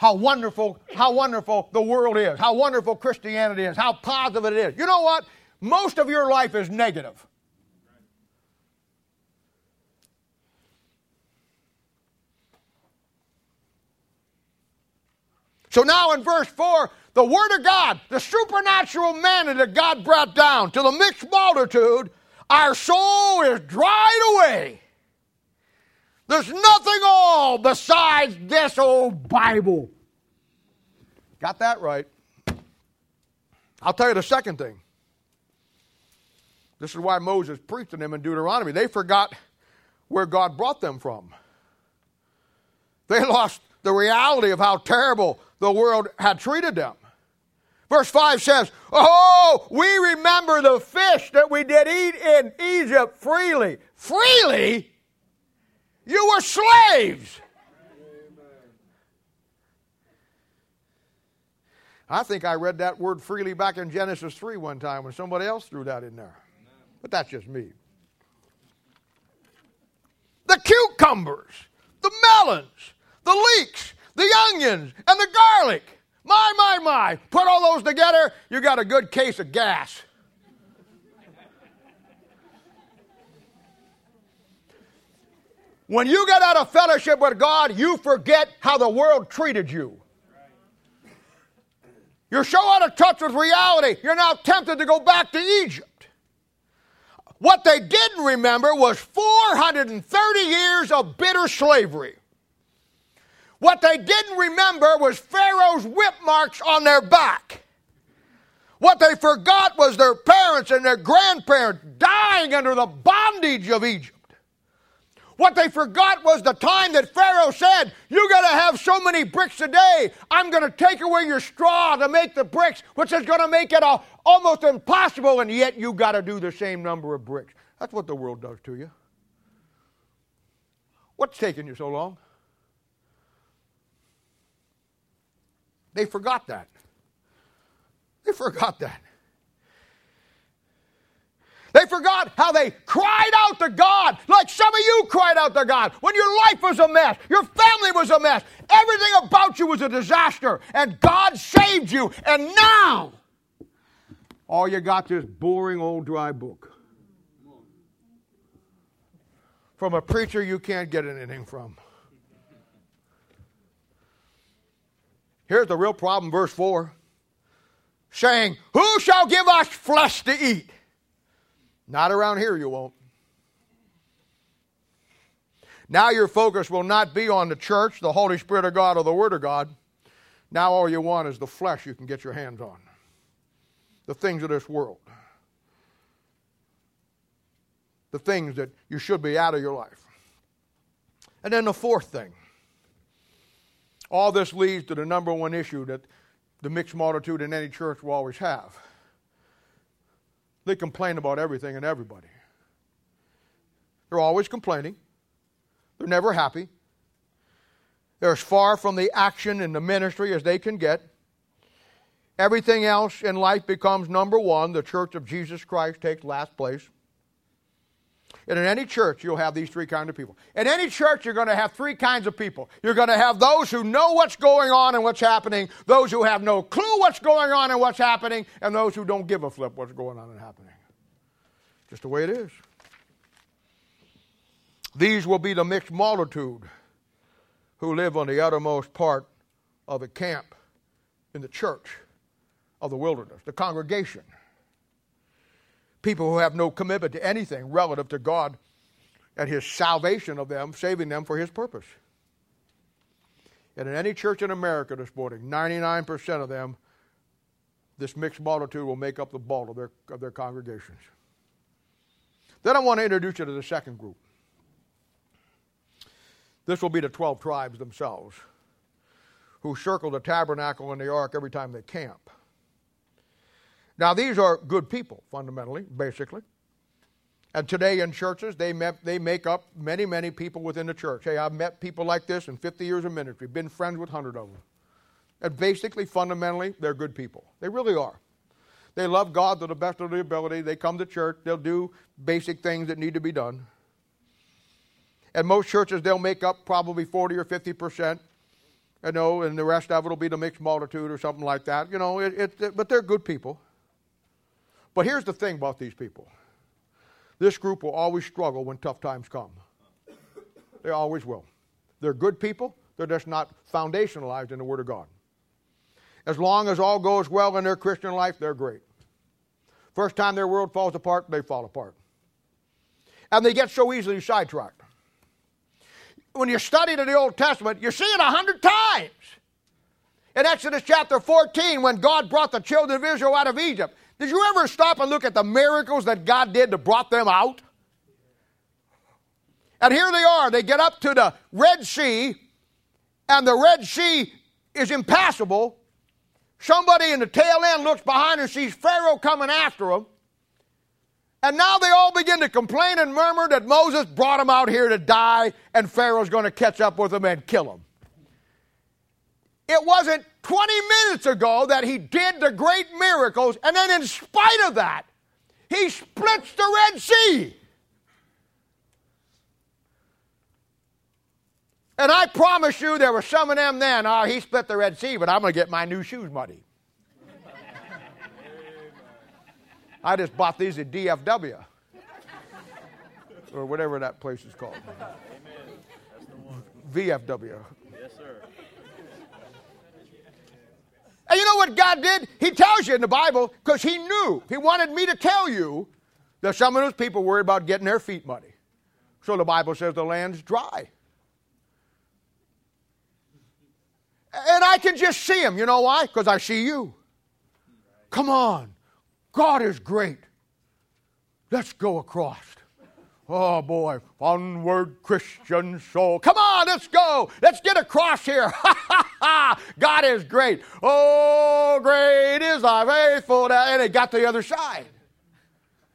how wonderful, how wonderful the world is, how wonderful Christianity is, how positive it is. You know what? Most of your life is negative. So now in verse 4, the Word of God, the supernatural manna that God brought down to the mixed multitude, our soul is dried away. There's nothing all besides this old Bible. Got that right. I'll tell you the second thing. This is why Moses preached to them in Deuteronomy. They forgot where God brought them from. They lost the reality of how terrible the world had treated them. Verse 5 says, Oh, we remember the fish that we did eat in Egypt freely. Freely? You were slaves. I think I read that word freely back in Genesis 3 one time when somebody else threw that in there. But that's just me. The cucumbers, the melons, the leeks, the onions, and the garlic. My, my, my. Put all those together, you got a good case of gas. When you get out of fellowship with God, you forget how the world treated you. You're so out of touch with reality, you're now tempted to go back to Egypt. What they didn't remember was 430 years of bitter slavery. What they didn't remember was Pharaoh's whip marks on their back. What they forgot was their parents and their grandparents dying under the bondage of Egypt. What they forgot was the time that Pharaoh said, You got to have so many bricks a day. I'm going to take away your straw to make the bricks, which is going to make it almost impossible, and yet you got to do the same number of bricks. That's what the world does to you. What's taking you so long? They forgot that. They forgot that. They forgot how they cried out to God, like some of you cried out to God when your life was a mess, your family was a mess, everything about you was a disaster, and God saved you. And now, all you got this boring old dry book from a preacher you can't get anything from. Here's the real problem, verse 4 saying, Who shall give us flesh to eat? Not around here, you won't. Now your focus will not be on the church, the Holy Spirit of God, or the Word of God. Now all you want is the flesh you can get your hands on, the things of this world, the things that you should be out of your life. And then the fourth thing all this leads to the number one issue that the mixed multitude in any church will always have. They complain about everything and everybody. They're always complaining. They're never happy. They're as far from the action in the ministry as they can get. Everything else in life becomes number one. The church of Jesus Christ takes last place. And in any church, you'll have these three kinds of people. In any church, you're going to have three kinds of people. You're going to have those who know what's going on and what's happening, those who have no clue what's going on and what's happening, and those who don't give a flip what's going on and happening. Just the way it is. These will be the mixed multitude who live on the uttermost part of the camp in the church of the wilderness, the congregation people who have no commitment to anything relative to God and His salvation of them, saving them for His purpose. And in any church in America this morning, 99% of them, this mixed multitude will make up the bulk of their, of their congregations. Then I want to introduce you to the second group. This will be the 12 tribes themselves who circle the tabernacle and the ark every time they camp. Now, these are good people, fundamentally, basically. And today in churches, they, met, they make up many, many people within the church. Hey, I've met people like this in 50 years of ministry, been friends with 100 of them. And basically, fundamentally, they're good people. They really are. They love God to the best of their ability. They come to church. They'll do basic things that need to be done. And most churches, they'll make up probably 40 or 50 percent You know, and the rest of it will be the mixed multitude or something like that. You know, it, it, it, but they're good people. But here's the thing about these people this group will always struggle when tough times come. They always will. They're good people, they're just not foundationalized in the Word of God. As long as all goes well in their Christian life, they're great. First time their world falls apart, they fall apart. And they get so easily sidetracked. When you study the Old Testament, you see it a hundred times. In Exodus chapter 14, when God brought the children of Israel out of Egypt, did you ever stop and look at the miracles that God did to brought them out? And here they are. They get up to the Red Sea, and the Red Sea is impassable. Somebody in the tail end looks behind and sees Pharaoh coming after them. And now they all begin to complain and murmur that Moses brought them out here to die, and Pharaoh's going to catch up with them and kill them. It wasn't 20 minutes ago that he did the great miracles, and then in spite of that, he splits the Red Sea. And I promise you, there were some of them then, oh, he split the Red Sea, but I'm going to get my new shoes muddy. I just bought these at DFW or whatever that place is called. VFW. Yes, sir. And you know what God did? He tells you in the Bible because He knew. He wanted me to tell you that some of those people worried about getting their feet muddy. So the Bible says the land's dry. And I can just see him. You know why? Because I see you. Come on. God is great. Let's go across. Oh boy, onward Christian soul. Come on, let's go. Let's get across here. Ha ha ha! God is great. Oh, great is thy faithfulness. And they got to the other side.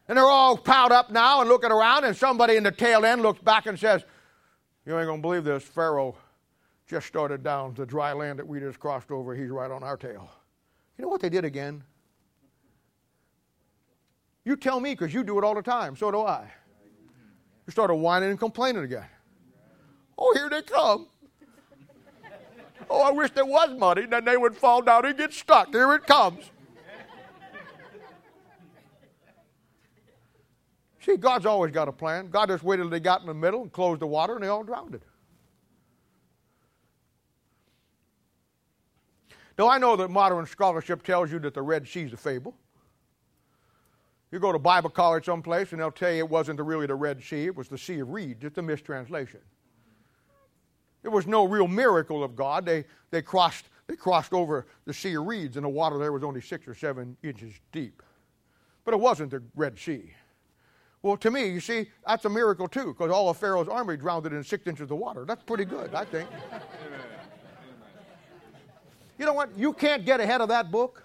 And they're all piled up now and looking around, and somebody in the tail end looks back and says, You ain't going to believe this. Pharaoh just started down the dry land that we just crossed over. He's right on our tail. You know what they did again? You tell me because you do it all the time. So do I. You started whining and complaining again. Oh, here they come. Oh, I wish there was money. Then they would fall down and get stuck. Here it comes. See, God's always got a plan. God just waited till they got in the middle and closed the water and they all drowned. Now, I know that modern scholarship tells you that the Red Sea is a fable. You go to Bible college someplace and they'll tell you it wasn't really the Red Sea, it was the Sea of Reeds. It's a mistranslation. It was no real miracle of God. They, they, crossed, they crossed over the Sea of Reeds and the water there was only six or seven inches deep. But it wasn't the Red Sea. Well, to me, you see, that's a miracle too, because all of Pharaoh's army drowned in six inches of water. That's pretty good, I think. You know what? You can't get ahead of that book.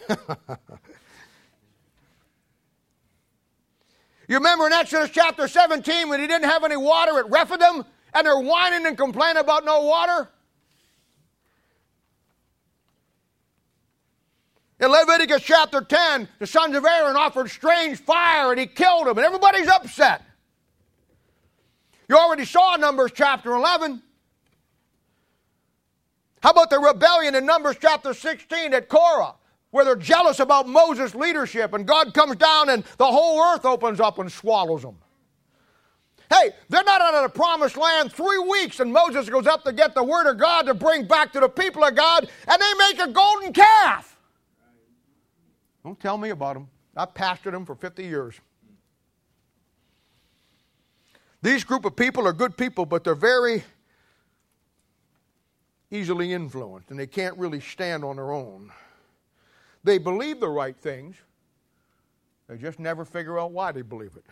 you remember in Exodus chapter 17 when he didn't have any water at Rephidim and they're whining and complaining about no water? In Leviticus chapter 10, the sons of Aaron offered strange fire and he killed them, and everybody's upset. You already saw Numbers chapter 11. How about the rebellion in Numbers chapter 16 at Korah, where they're jealous about Moses' leadership and God comes down and the whole earth opens up and swallows them? Hey, they're not out of the promised land three weeks, and Moses goes up to get the word of God to bring back to the people of God, and they make a golden calf. Don't tell me about them. I've pastored them for 50 years. These group of people are good people, but they're very easily influenced and they can't really stand on their own. They believe the right things, they just never figure out why they believe it.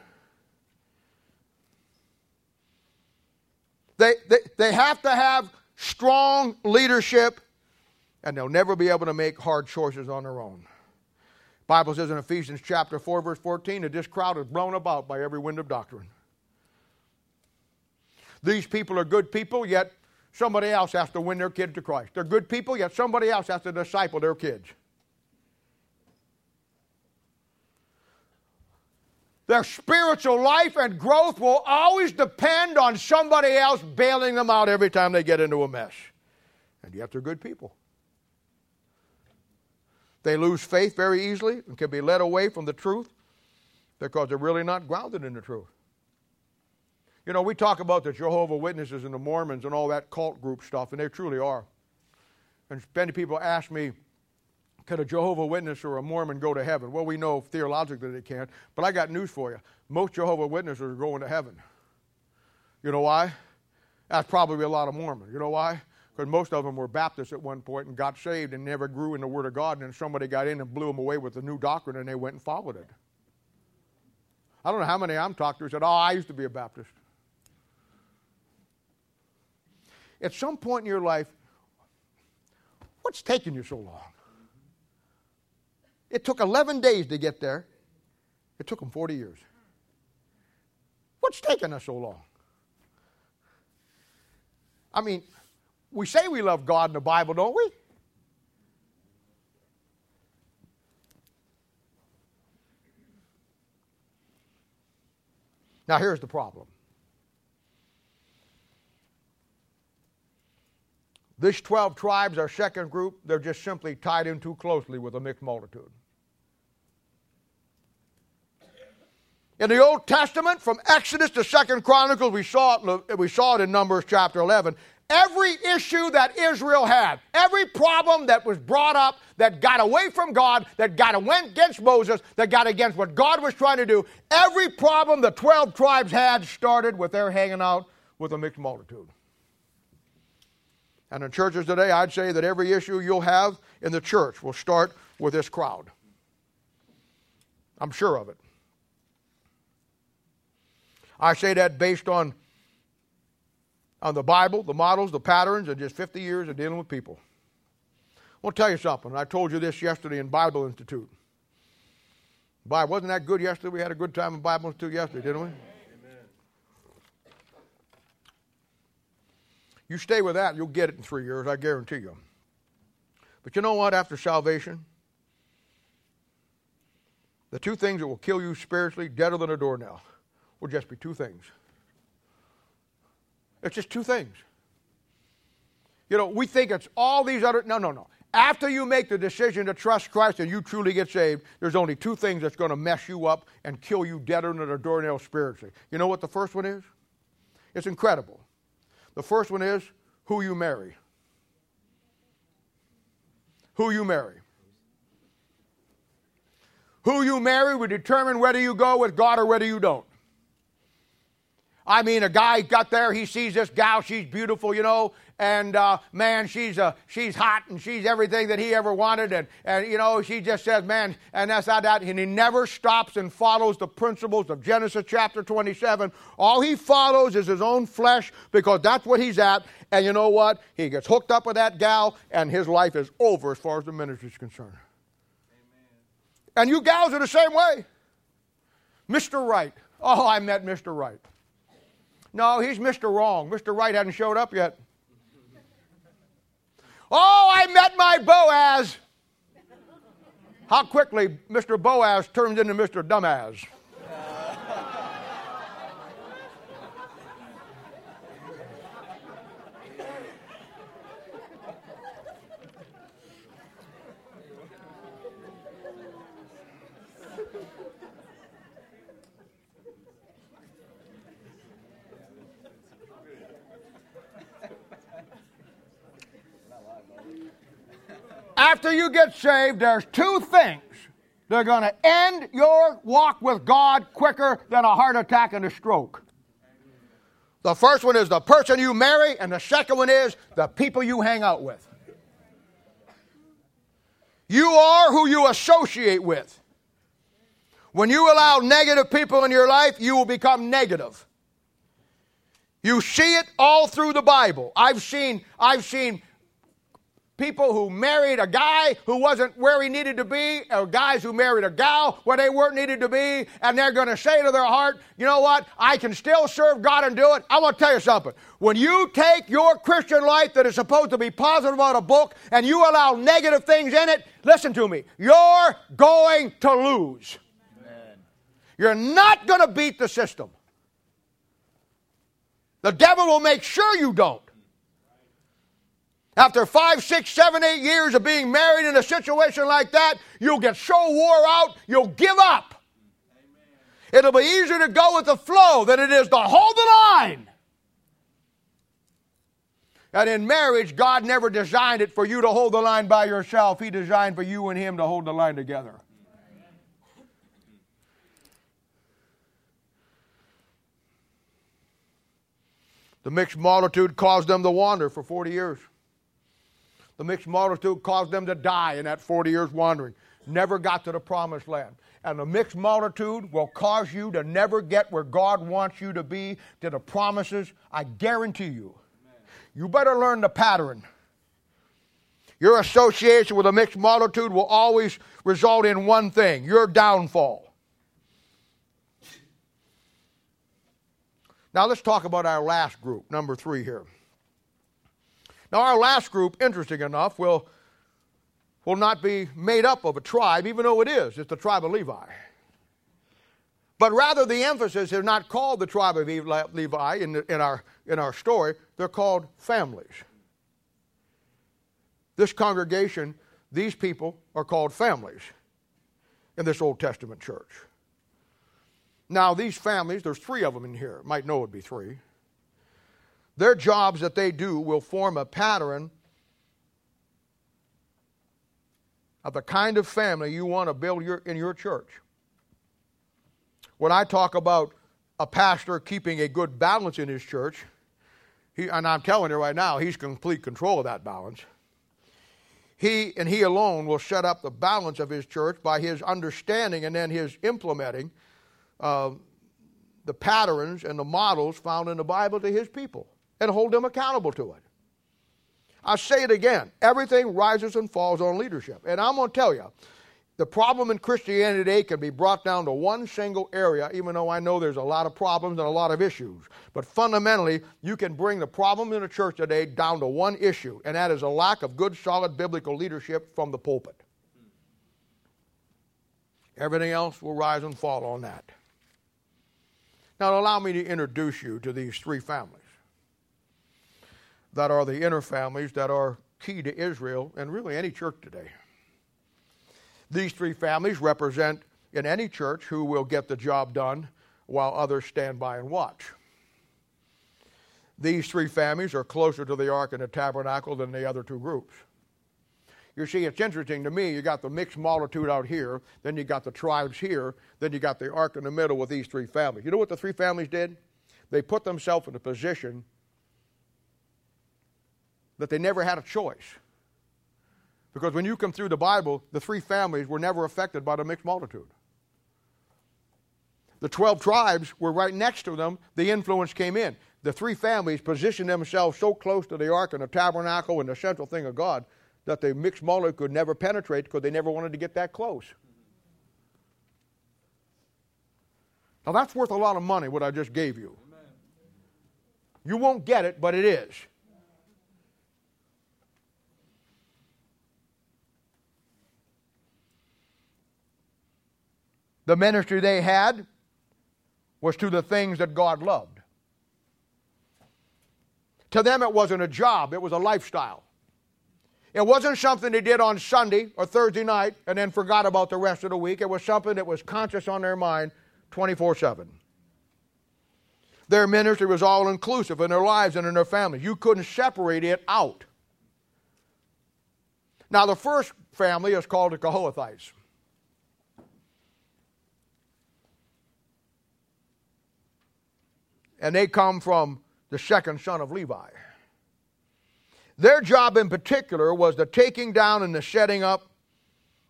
They, they, they have to have strong leadership and they'll never be able to make hard choices on their own. Bible says in Ephesians chapter 4 verse 14 that this crowd is blown about by every wind of doctrine. These people are good people, yet somebody else has to win their kid to Christ. They're good people, yet somebody else has to disciple their kids. Their spiritual life and growth will always depend on somebody else bailing them out every time they get into a mess. And yet they're good people. They lose faith very easily and can be led away from the truth because they're really not grounded in the truth. You know, we talk about the Jehovah Witnesses and the Mormons and all that cult group stuff, and they truly are. And many people ask me, can a Jehovah Witness or a Mormon go to heaven? Well, we know theologically they can't, but I got news for you. Most Jehovah Witnesses are going to heaven. You know why? That's probably a lot of Mormons. You know why? Because most of them were Baptists at one point and got saved and never grew in the Word of God, and then somebody got in and blew them away with a new doctrine, and they went and followed it. I don't know how many I'm talking to said, Oh, I used to be a Baptist. At some point in your life, what's taking you so long? It took 11 days to get there. It took them 40 years. What's taking us so long? I mean, we say we love God in the Bible, don't we? Now, here's the problem. These 12 tribes, our second group, they're just simply tied in too closely with a mixed multitude. In the Old Testament, from Exodus to Second Chronicles, we saw it, we saw it in Numbers chapter 11. Every issue that Israel had, every problem that was brought up that got away from God, that got against Moses, that got against what God was trying to do, every problem the 12 tribes had started with their hanging out with a mixed multitude. And in churches today, I'd say that every issue you'll have in the church will start with this crowd. I'm sure of it. I say that based on, on the Bible, the models, the patterns, and just 50 years of dealing with people. I want to tell you something. I told you this yesterday in Bible Institute. Bible wasn't that good yesterday? We had a good time in Bible Institute yesterday, didn't we? Amen. You stay with that, you'll get it in three years, I guarantee you. But you know what? After salvation, the two things that will kill you spiritually, deader than a doornail, will just be two things. It's just two things. You know, we think it's all these other. No, no, no. After you make the decision to trust Christ and you truly get saved, there's only two things that's going to mess you up and kill you dead under the doornail spiritually. You know what the first one is? It's incredible. The first one is who you marry. Who you marry. Who you marry will determine whether you go with God or whether you don't. I mean, a guy got there, he sees this gal, she's beautiful, you know, and uh, man, she's uh, she's hot and she's everything that he ever wanted, and and you know, she just says, man, and that's not that, and he never stops and follows the principles of Genesis chapter 27. All he follows is his own flesh because that's what he's at, and you know what? He gets hooked up with that gal, and his life is over as far as the ministry is concerned. Amen. And you gals are the same way. Mr. Right. Oh, I met Mr. Right. No, he's Mr. Wrong. Mr. Right hasn't showed up yet. Oh, I met my Boaz. How quickly Mr. Boaz turns into Mr. Dumbass. After you get saved, there's two things that are going to end your walk with God quicker than a heart attack and a stroke. The first one is the person you marry, and the second one is the people you hang out with. You are who you associate with. When you allow negative people in your life, you will become negative. You see it all through the Bible. I've seen, I've seen people who married a guy who wasn't where he needed to be, or guys who married a gal where they weren't needed to be, and they're going to say to their heart, you know what, I can still serve God and do it. I want to tell you something. When you take your Christian life that is supposed to be positive about a book and you allow negative things in it, listen to me, you're going to lose. You're not going to beat the system. The devil will make sure you don't. After five, six, seven, eight years of being married in a situation like that, you'll get so wore out, you'll give up. Amen. It'll be easier to go with the flow than it is to hold the line. And in marriage, God never designed it for you to hold the line by yourself. He designed for you and Him to hold the line together. The mixed multitude caused them to wander for 40 years. The mixed multitude caused them to die in that 40 years wandering. Never got to the promised land. And the mixed multitude will cause you to never get where God wants you to be, to the promises, I guarantee you. Amen. You better learn the pattern. Your association with a mixed multitude will always result in one thing your downfall. Now let's talk about our last group, number three here. Now, our last group, interesting enough, will, will not be made up of a tribe, even though it is. It's the tribe of Levi. But rather, the emphasis is not called the tribe of Levi in, the, in, our, in our story, they're called families. This congregation, these people are called families in this Old Testament church. Now, these families, there's three of them in here. Might know it'd be three. Their jobs that they do will form a pattern of the kind of family you want to build your, in your church. When I talk about a pastor keeping a good balance in his church, he, and I'm telling you right now, he's complete control of that balance. He and he alone will set up the balance of his church by his understanding and then his implementing uh, the patterns and the models found in the Bible to his people and hold them accountable to it. I say it again everything rises and falls on leadership. And I'm going to tell you, the problem in Christianity today can be brought down to one single area, even though I know there's a lot of problems and a lot of issues. But fundamentally, you can bring the problem in the church today down to one issue, and that is a lack of good, solid biblical leadership from the pulpit. Everything else will rise and fall on that. Now, allow me to introduce you to these three families that are the inner families that are key to Israel and really any church today. These three families represent in any church who will get the job done while others stand by and watch. These three families are closer to the ark and the tabernacle than the other two groups. You see, it's interesting to me. You got the mixed multitude out here, then you got the tribes here, then you got the ark in the middle with these three families. You know what the three families did? They put themselves in a position that they never had a choice. Because when you come through the Bible, the three families were never affected by the mixed multitude. The 12 tribes were right next to them, the influence came in. The three families positioned themselves so close to the ark and the tabernacle and the central thing of God that the mixed multitude could never penetrate because they never wanted to get that close. Now that's worth a lot of money, what I just gave you. You won't get it, but it is. The ministry they had was to the things that God loved. To them, it wasn't a job, it was a lifestyle. It wasn't something they did on Sunday or Thursday night and then forgot about the rest of the week. It was something that was conscious on their mind 24 7. Their ministry was all inclusive in their lives and in their families. You couldn't separate it out. Now, the first family is called the Kohathites. And they come from the second son of Levi. Their job in particular was the taking down and the setting up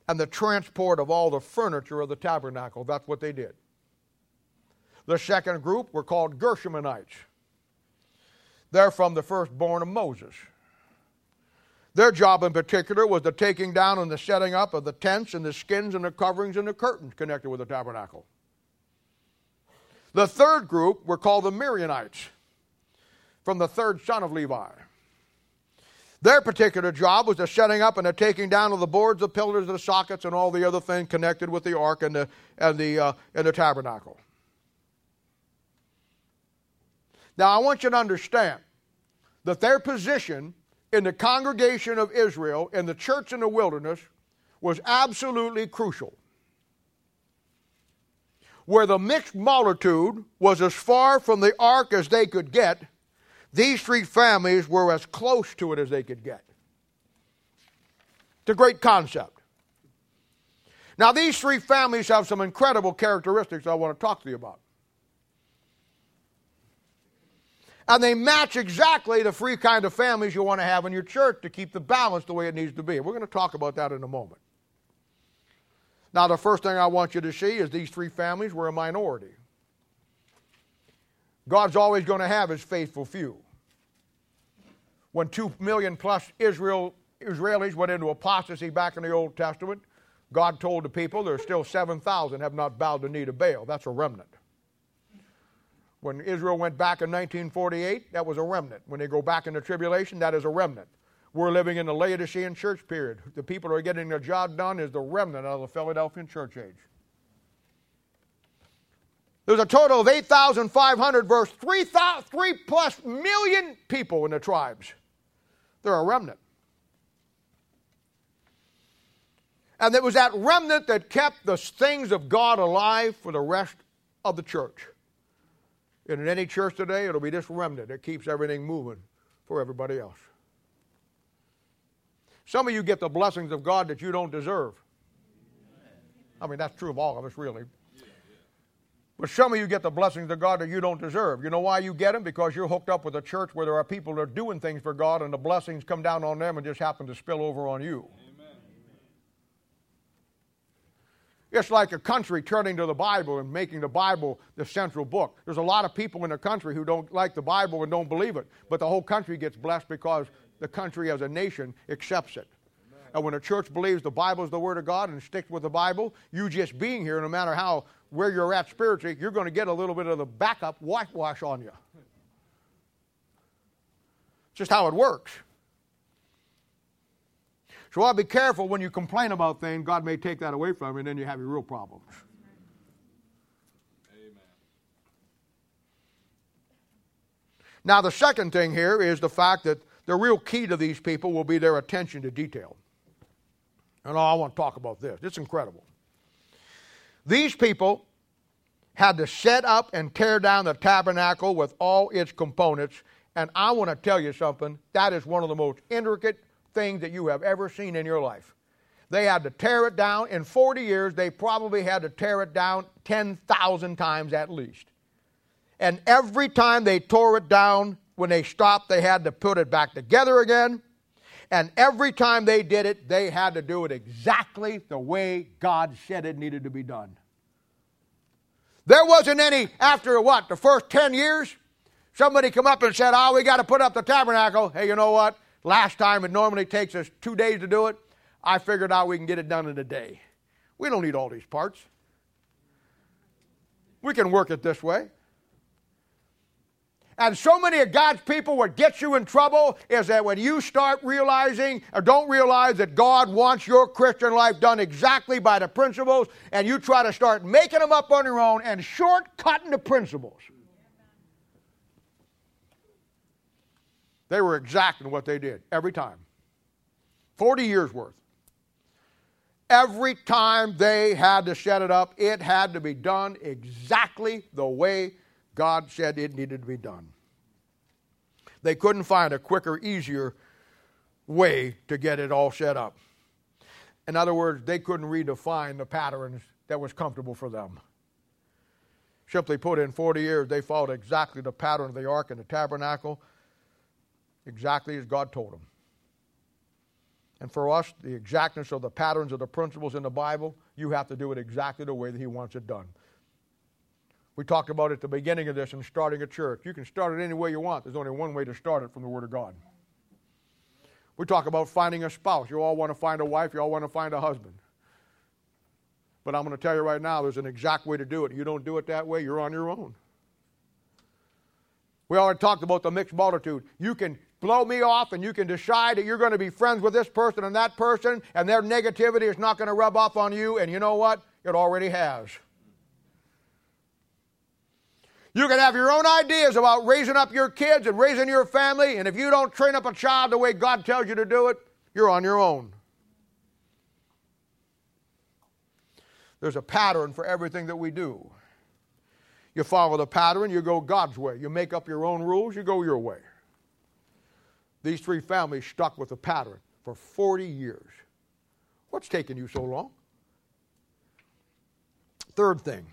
and the transport of all the furniture of the tabernacle. That's what they did. The second group were called Gershonites. They're from the firstborn of Moses. Their job in particular was the taking down and the setting up of the tents and the skins and the coverings and the curtains connected with the tabernacle. The third group were called the Merarites, from the third son of Levi. Their particular job was the setting up and the taking down of the boards, the pillars, the sockets, and all the other things connected with the ark and the, and the, uh, and the tabernacle. Now, I want you to understand that their position in the congregation of Israel, in the church in the wilderness, was absolutely crucial. Where the mixed multitude was as far from the ark as they could get, these three families were as close to it as they could get. It's a great concept. Now, these three families have some incredible characteristics I want to talk to you about. And they match exactly the three kind of families you want to have in your church to keep the balance the way it needs to be. We're going to talk about that in a moment. Now, the first thing I want you to see is these three families were a minority. God's always going to have his faithful few. When two million plus Israel, Israelis went into apostasy back in the Old Testament, God told the people there's still 7,000 have not bowed the knee to Baal. That's a remnant. When Israel went back in 1948, that was a remnant. When they go back in the tribulation, that is a remnant. We're living in the Laodicean church period. The people who are getting their job done is the remnant of the Philadelphian church age. There's a total of 8,500 verse 3, 3 plus million people in the tribes. They're a remnant. And it was that remnant that kept the things of God alive for the rest of the church. And in any church today, it'll be this remnant that keeps everything moving for everybody else. Some of you get the blessings of God that you don't deserve. I mean, that's true of all of us, really. But some of you get the blessings of God that you don't deserve. You know why you get them? Because you're hooked up with a church where there are people that are doing things for God and the blessings come down on them and just happen to spill over on you. It's like a country turning to the Bible and making the Bible the central book. There's a lot of people in the country who don't like the Bible and don't believe it, but the whole country gets blessed because the country as a nation accepts it. And when a church believes the Bible is the Word of God and sticks with the Bible, you just being here, no matter how where you're at spiritually, you're going to get a little bit of the backup whitewash on you. It's Just how it works. So I'll be careful when you complain about things, God may take that away from you, and then you have your real problems. Amen. Now, the second thing here is the fact that the real key to these people will be their attention to detail. And I want to talk about this. It's incredible. These people had to set up and tear down the tabernacle with all its components. And I want to tell you something that is one of the most intricate things that you have ever seen in your life. They had to tear it down. In 40 years, they probably had to tear it down 10,000 times at least. And every time they tore it down, when they stopped, they had to put it back together again. And every time they did it, they had to do it exactly the way God said it needed to be done. There wasn't any, after what, the first 10 years, somebody come up and said, Oh, we got to put up the tabernacle. Hey, you know what? Last time it normally takes us two days to do it. I figured out we can get it done in a day. We don't need all these parts. We can work it this way. And so many of God's people, what gets you in trouble is that when you start realizing or don't realize that God wants your Christian life done exactly by the principles, and you try to start making them up on your own and shortcutting the principles. They were exact in what they did every time. 40 years worth. Every time they had to set it up, it had to be done exactly the way God said it needed to be done. They couldn't find a quicker, easier way to get it all set up. In other words, they couldn't redefine the patterns that was comfortable for them. Simply put, in 40 years, they followed exactly the pattern of the ark and the tabernacle exactly as God told them. And for us, the exactness of the patterns of the principles in the Bible, you have to do it exactly the way that He wants it done. We talked about at the beginning of this in starting a church. You can start it any way you want. There's only one way to start it from the Word of God. We talk about finding a spouse. You all want to find a wife, you all want to find a husband. But I'm going to tell you right now, there's an exact way to do it. You don't do it that way, you're on your own. We already talked about the mixed multitude. You can blow me off and you can decide that you're going to be friends with this person and that person, and their negativity is not going to rub off on you, and you know what? It already has. You can have your own ideas about raising up your kids and raising your family, and if you don't train up a child the way God tells you to do it, you're on your own. There's a pattern for everything that we do. You follow the pattern, you go God's way. You make up your own rules, you go your way. These three families stuck with the pattern for 40 years. What's taking you so long? Third thing,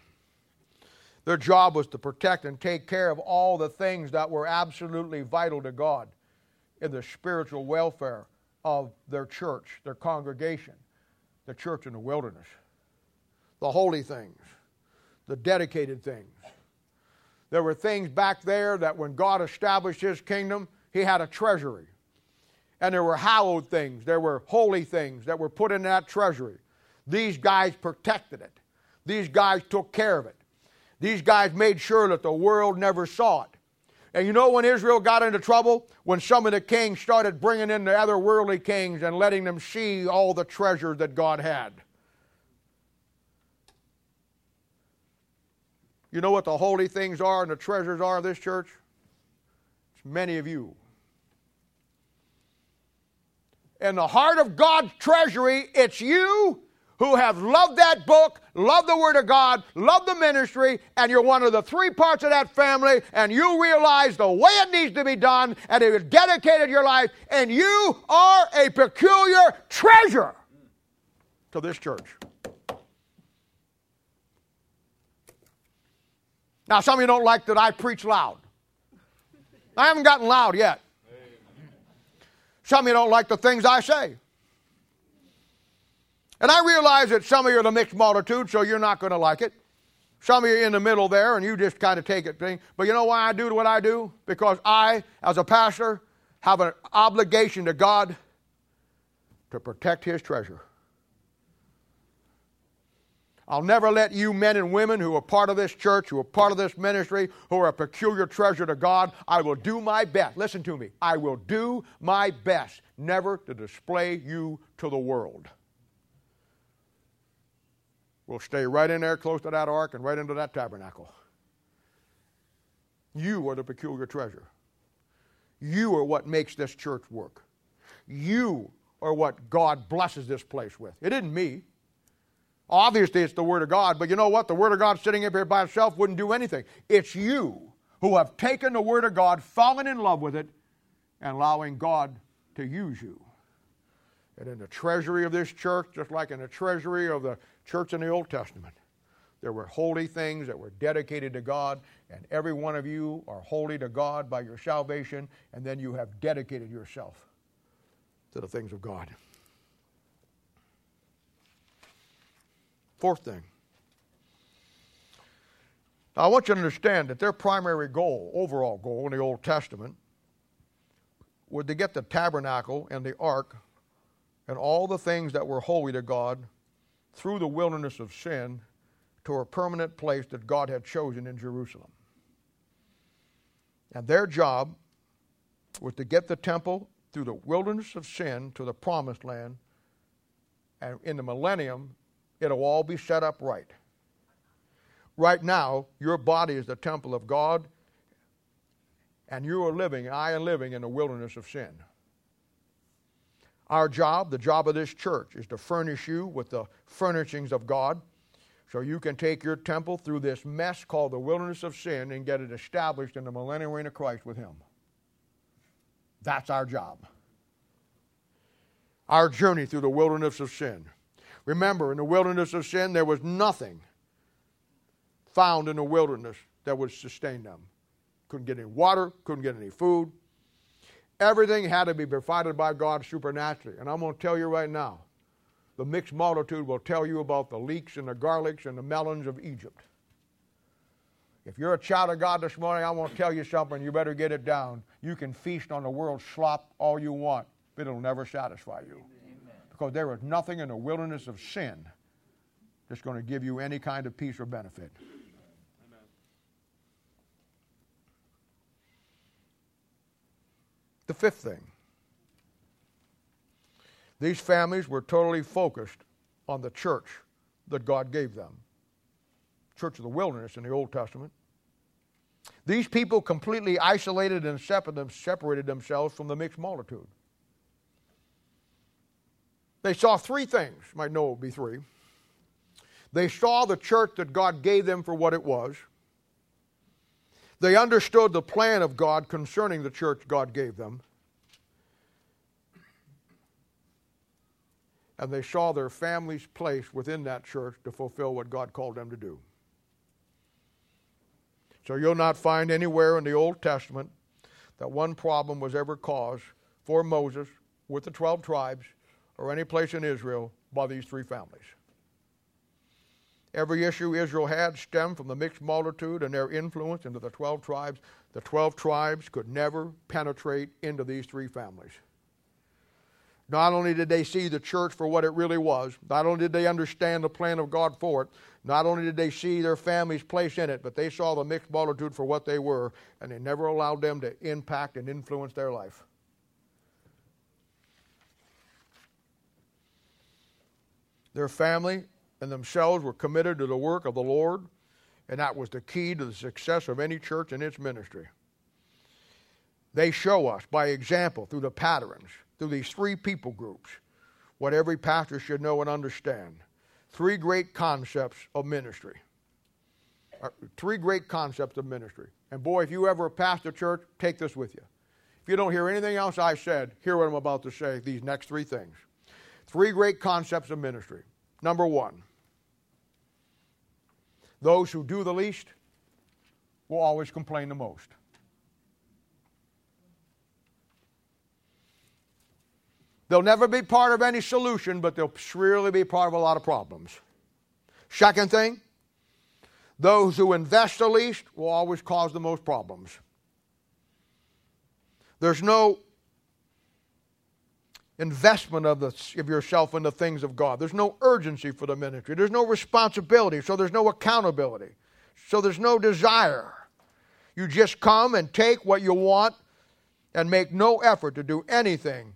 their job was to protect and take care of all the things that were absolutely vital to God in the spiritual welfare of their church, their congregation, the church in the wilderness. The holy things, the dedicated things. There were things back there that when God established His kingdom, He had a treasury. And there were hallowed things, there were holy things that were put in that treasury. These guys protected it, these guys took care of it. These guys made sure that the world never saw it. And you know when Israel got into trouble? When some of the kings started bringing in the other worldly kings and letting them see all the treasure that God had. You know what the holy things are and the treasures are of this church? It's many of you. In the heart of God's treasury, it's you who have loved that book, loved the Word of God, loved the ministry, and you're one of the three parts of that family, and you realize the way it needs to be done, and has dedicated your life, and you are a peculiar treasure to this church. Now, some of you don't like that I preach loud. I haven't gotten loud yet. Some of you don't like the things I say. And I realize that some of you are the mixed multitude, so you're not going to like it. Some of you are in the middle there, and you just kind of take it. But you know why I do what I do? Because I, as a pastor, have an obligation to God to protect His treasure. I'll never let you men and women who are part of this church, who are part of this ministry, who are a peculiar treasure to God, I will do my best. Listen to me. I will do my best never to display you to the world. We'll stay right in there close to that ark and right into that tabernacle. You are the peculiar treasure. You are what makes this church work. You are what God blesses this place with. It isn't me. Obviously, it's the Word of God, but you know what? The Word of God sitting up here by itself wouldn't do anything. It's you who have taken the Word of God, fallen in love with it, and allowing God to use you. And in the treasury of this church, just like in the treasury of the church in the Old Testament. There were holy things that were dedicated to God, and every one of you are holy to God by your salvation, and then you have dedicated yourself to the things of God. Fourth thing. Now, I want you to understand that their primary goal, overall goal in the Old Testament, was to get the tabernacle and the ark and all the things that were holy to God through the wilderness of sin to a permanent place that God had chosen in Jerusalem. And their job was to get the temple through the wilderness of sin to the promised land. And in the millennium, it'll all be set up right. Right now, your body is the temple of God, and you are living, I am living in the wilderness of sin. Our job, the job of this church, is to furnish you with the furnishings of God so you can take your temple through this mess called the wilderness of sin and get it established in the millennial reign of Christ with Him. That's our job. Our journey through the wilderness of sin. Remember, in the wilderness of sin, there was nothing found in the wilderness that would sustain them. Couldn't get any water, couldn't get any food, Everything had to be provided by God supernaturally. And I'm going to tell you right now the mixed multitude will tell you about the leeks and the garlics and the melons of Egypt. If you're a child of God this morning, I want to tell you something. You better get it down. You can feast on the world's slop all you want, but it'll never satisfy you. Amen. Because there is nothing in the wilderness of sin that's going to give you any kind of peace or benefit. The fifth thing these families were totally focused on the church that God gave them. Church of the wilderness in the Old Testament. These people completely isolated and separated themselves from the mixed multitude. They saw three things. Might know it would be three. They saw the church that God gave them for what it was. They understood the plan of God concerning the church God gave them. And they saw their family's place within that church to fulfill what God called them to do. So you'll not find anywhere in the Old Testament that one problem was ever caused for Moses with the 12 tribes or any place in Israel by these three families. Every issue Israel had stemmed from the mixed multitude and their influence into the 12 tribes. The 12 tribes could never penetrate into these three families. Not only did they see the church for what it really was, not only did they understand the plan of God for it, not only did they see their family's place in it, but they saw the mixed multitude for what they were, and they never allowed them to impact and influence their life. Their family and themselves were committed to the work of the Lord, and that was the key to the success of any church and its ministry. They show us by example through the patterns, through these three people groups, what every pastor should know and understand. Three great concepts of ministry. Uh, three great concepts of ministry. And boy, if you ever pastor a church, take this with you. If you don't hear anything else I said, hear what I'm about to say, these next three things. Three great concepts of ministry. Number one, those who do the least will always complain the most. They'll never be part of any solution, but they'll surely be part of a lot of problems. Second thing, those who invest the least will always cause the most problems. There's no investment of, the, of yourself in the things of God. There's no urgency for the ministry. There's no responsibility, so there's no accountability. So there's no desire. You just come and take what you want and make no effort to do anything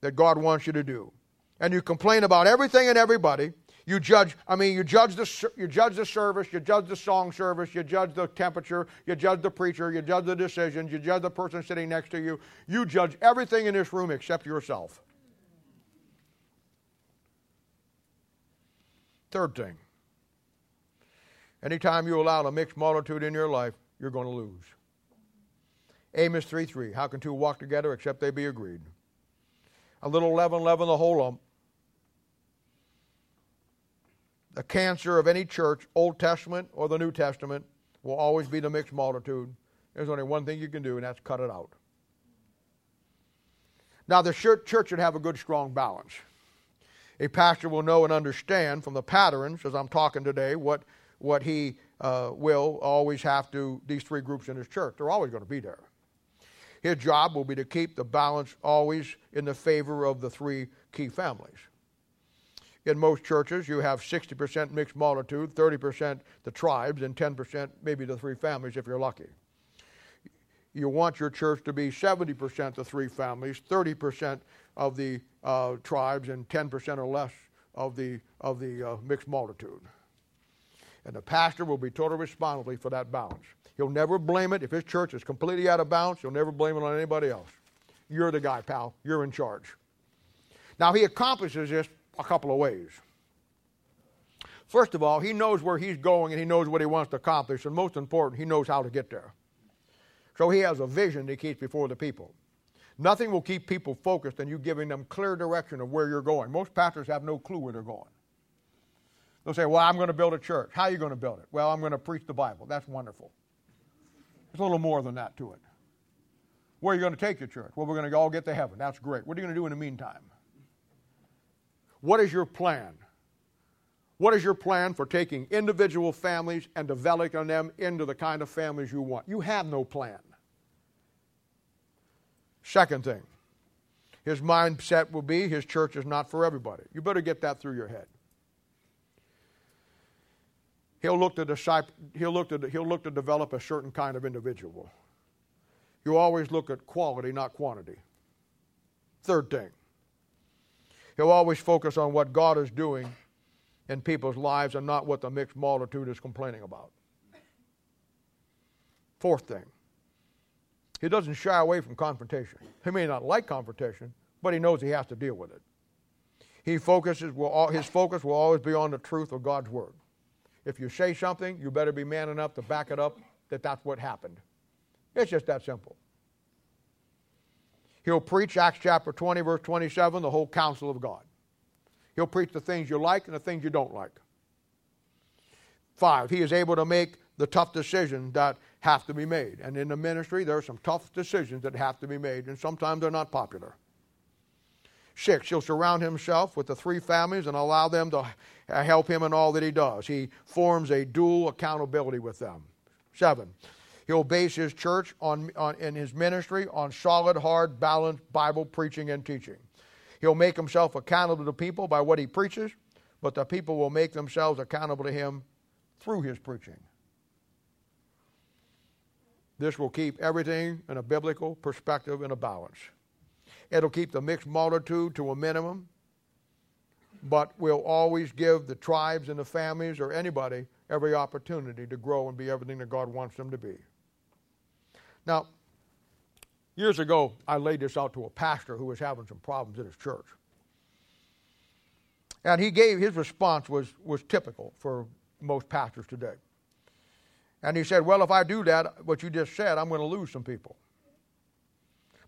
that God wants you to do. And you complain about everything and everybody. You judge, I mean, you judge the you judge the service, you judge the song service, you judge the temperature, you judge the preacher, you judge the decisions, you judge the person sitting next to you. You judge everything in this room except yourself. Third thing. Anytime you allow a mixed multitude in your life, you're going to lose. Amos 3 3. How can two walk together except they be agreed? A little leaven, leaven the whole lump. The cancer of any church, Old Testament or the New Testament, will always be the mixed multitude. There's only one thing you can do, and that's cut it out. Now, the church should have a good, strong balance. A pastor will know and understand from the patterns, as I'm talking today, what, what he uh, will always have to, these three groups in his church. They're always going to be there. His job will be to keep the balance always in the favor of the three key families. In most churches, you have 60% mixed multitude, 30% the tribes, and 10% maybe the three families if you're lucky. You want your church to be 70% the three families, 30% of the uh, tribes, and 10% or less of the, of the uh, mixed multitude. And the pastor will be totally responsible for that balance. He'll never blame it. If his church is completely out of bounds, he'll never blame it on anybody else. You're the guy, pal. You're in charge. Now, he accomplishes this a couple of ways. First of all, he knows where he's going and he knows what he wants to accomplish, and most important, he knows how to get there. So he has a vision that he keeps before the people. Nothing will keep people focused than you giving them clear direction of where you're going. Most pastors have no clue where they're going. They'll say, Well, I'm going to build a church. How are you going to build it? Well, I'm going to preach the Bible. That's wonderful. There's a little more than that to it. Where are you going to take your church? Well, we're going to all get to heaven. That's great. What are you going to do in the meantime? What is your plan? What is your plan for taking individual families and developing them into the kind of families you want? You have no plan. Second thing, his mindset will be his church is not for everybody. You better get that through your head. He'll look to, disciple, he'll look to, he'll look to develop a certain kind of individual. You always look at quality, not quantity. Third thing, he'll always focus on what God is doing in people's lives and not what the mixed multitude is complaining about. Fourth thing, he doesn't shy away from confrontation. He may not like confrontation, but he knows he has to deal with it. He focuses, will, his focus will always be on the truth of God's word. If you say something, you better be man enough to back it up that that's what happened. It's just that simple. He'll preach Acts chapter 20, verse 27, the whole counsel of God. He'll preach the things you like and the things you don't like. Five, he is able to make the tough decisions that have to be made. And in the ministry, there are some tough decisions that have to be made, and sometimes they're not popular. Six, he'll surround himself with the three families and allow them to help him in all that he does. He forms a dual accountability with them. Seven, he'll base his church on, on, in his ministry on solid, hard, balanced Bible preaching and teaching. He'll make himself accountable to people by what he preaches, but the people will make themselves accountable to him through his preaching. This will keep everything in a biblical perspective and a balance. It'll keep the mixed multitude to a minimum, but will always give the tribes and the families or anybody every opportunity to grow and be everything that God wants them to be. Now, years ago, I laid this out to a pastor who was having some problems in his church. And he gave his response was, was typical for most pastors today. And he said, Well, if I do that, what you just said, I'm going to lose some people.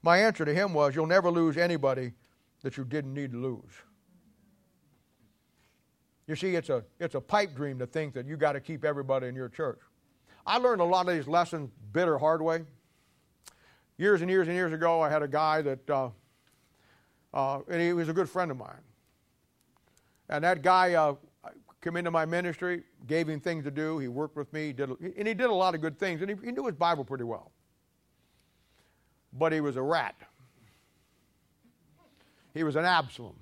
My answer to him was, You'll never lose anybody that you didn't need to lose. You see, it's a, it's a pipe dream to think that you got to keep everybody in your church. I learned a lot of these lessons bitter hard way. Years and years and years ago, I had a guy that, uh, uh, and he was a good friend of mine. And that guy uh, came into my ministry, gave him things to do. He worked with me, did, and he did a lot of good things, and he, he knew his Bible pretty well but he was a rat. He was an Absalom.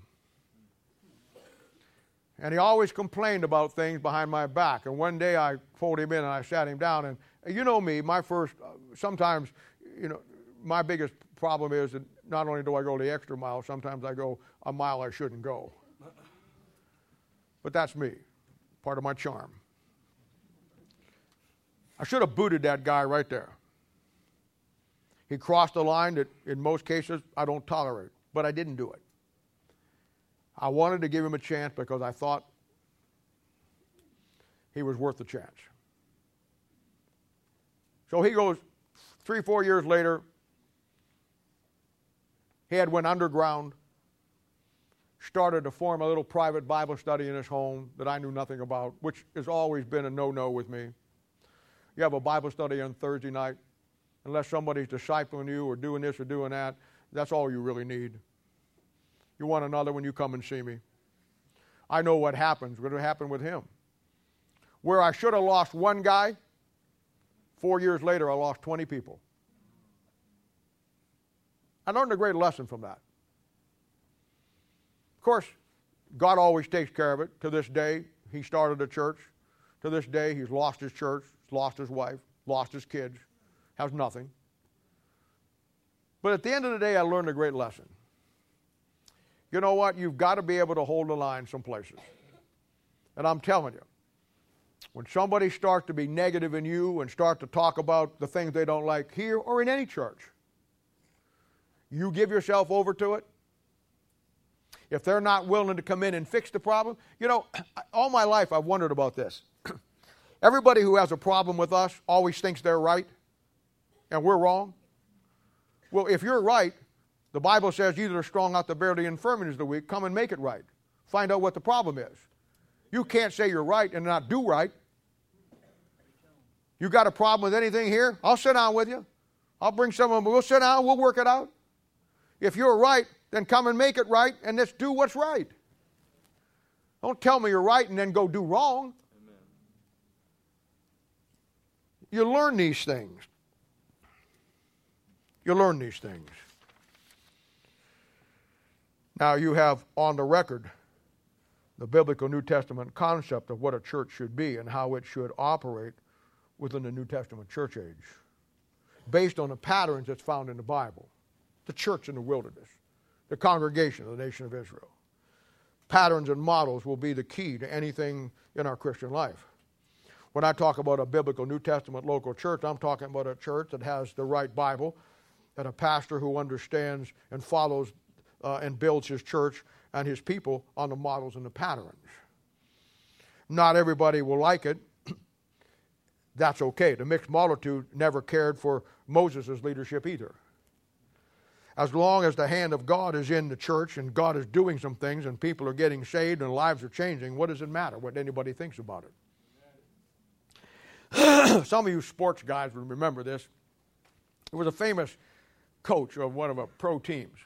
And he always complained about things behind my back. And one day I pulled him in and I sat him down. And you know me, my first, uh, sometimes, you know, my biggest problem is that not only do I go the extra mile, sometimes I go a mile I shouldn't go. But that's me, part of my charm. I should have booted that guy right there. He crossed a line that, in most cases, I don't tolerate, but I didn't do it. I wanted to give him a chance because I thought he was worth the chance. So he goes three, four years later. He had went underground, started to form a little private Bible study in his home that I knew nothing about, which has always been a no-no with me. You have a Bible study on Thursday night unless somebody's discipling you or doing this or doing that. That's all you really need. You want another when you come and see me. I know what happens, what happened with him. Where I should have lost one guy, four years later, I lost 20 people. I learned a great lesson from that. Of course, God always takes care of it. To this day, he started a church. To this day, he's lost his church, lost his wife, lost his kids, has nothing. But at the end of the day, I learned a great lesson. You know what? You've got to be able to hold the line some places. And I'm telling you, when somebody starts to be negative in you and start to talk about the things they don't like here or in any church, you give yourself over to it. If they're not willing to come in and fix the problem, you know, all my life I've wondered about this. Everybody who has a problem with us always thinks they're right and we're wrong? Well, if you're right, the Bible says either the strong out to bear the infirmities of the weak, come and make it right. Find out what the problem is. You can't say you're right and not do right. You got a problem with anything here? I'll sit down with you. I'll bring someone, we'll sit down, we'll work it out. If you're right, then come and make it right and let's do what's right. Don't tell me you're right and then go do wrong. Amen. You learn these things. You learn these things. Now, you have on the record the biblical New Testament concept of what a church should be and how it should operate within the New Testament church age. based on the patterns that's found in the Bible. The church in the wilderness, the congregation of the nation of Israel. Patterns and models will be the key to anything in our Christian life. When I talk about a biblical New Testament local church, I'm talking about a church that has the right Bible, and a pastor who understands and follows uh, and builds his church and his people on the models and the patterns. Not everybody will like it. That's okay. The mixed multitude never cared for Moses' leadership either. As long as the hand of God is in the church and God is doing some things and people are getting saved and lives are changing, what does it matter what anybody thinks about it? some of you sports guys will remember this. There was a famous coach of one of the pro teams,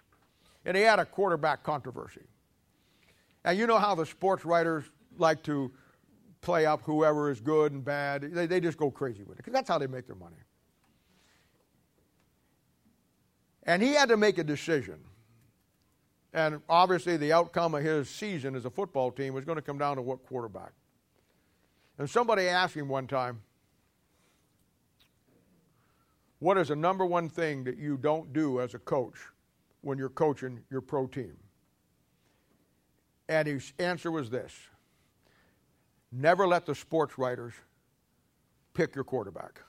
and he had a quarterback controversy. And you know how the sports writers like to play up whoever is good and bad. They, they just go crazy with it because that's how they make their money. And he had to make a decision. And obviously, the outcome of his season as a football team was going to come down to what quarterback. And somebody asked him one time, What is the number one thing that you don't do as a coach when you're coaching your pro team? And his answer was this Never let the sports writers pick your quarterback.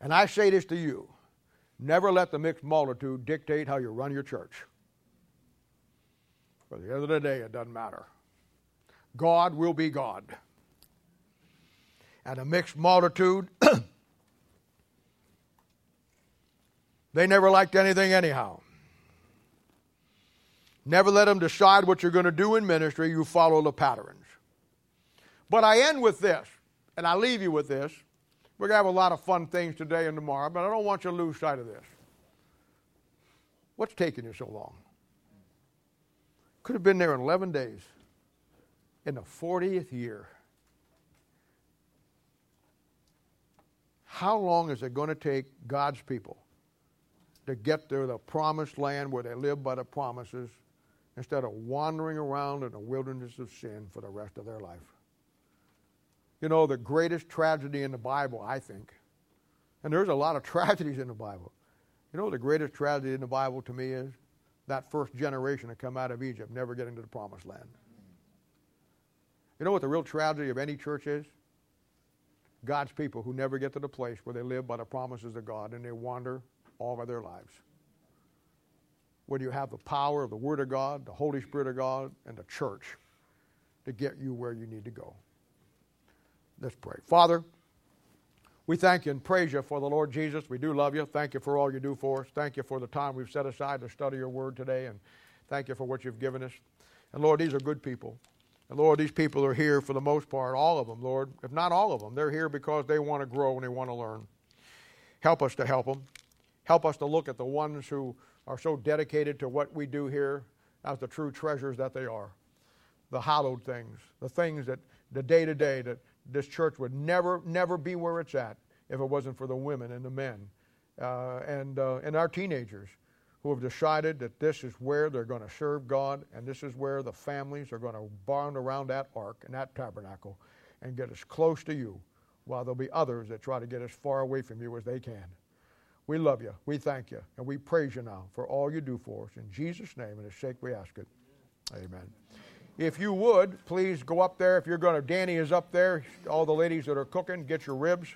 And I say this to you never let the mixed multitude dictate how you run your church. For the end of the day, it doesn't matter. God will be God. And a mixed multitude, they never liked anything anyhow. Never let them decide what you're going to do in ministry. You follow the patterns. But I end with this, and I leave you with this. We're going to have a lot of fun things today and tomorrow, but I don't want you to lose sight of this. What's taking you so long? Could have been there in 11 days, in the 40th year. How long is it going to take God's people to get to the promised land where they live by the promises instead of wandering around in a wilderness of sin for the rest of their life. You know, the greatest tragedy in the Bible, I think, and there's a lot of tragedies in the Bible. You know, the greatest tragedy in the Bible to me is that first generation to come out of Egypt never getting to the promised land. You know what the real tragedy of any church is? God's people who never get to the place where they live by the promises of God and they wander all of their lives when you have the power of the Word of God, the Holy Spirit of God, and the church to get you where you need to go. Let's pray. Father, we thank you and praise you for the Lord Jesus. We do love you. Thank you for all you do for us. Thank you for the time we've set aside to study your word today, and thank you for what you've given us. And Lord, these are good people. And Lord, these people are here for the most part, all of them, Lord, if not all of them. They're here because they want to grow and they want to learn. Help us to help them. Help us to look at the ones who are so dedicated to what we do here as the true treasures that they are. The hallowed things, the things that the day to day that this church would never, never be where it's at if it wasn't for the women and the men uh, and, uh, and our teenagers who have decided that this is where they're going to serve God and this is where the families are going to bond around that ark and that tabernacle and get as close to you while there'll be others that try to get as far away from you as they can. We love you. We thank you. And we praise you now for all you do for us. In Jesus' name and his sake we ask it. Amen. If you would, please go up there. If you're going to, Danny is up there. All the ladies that are cooking, get your ribs.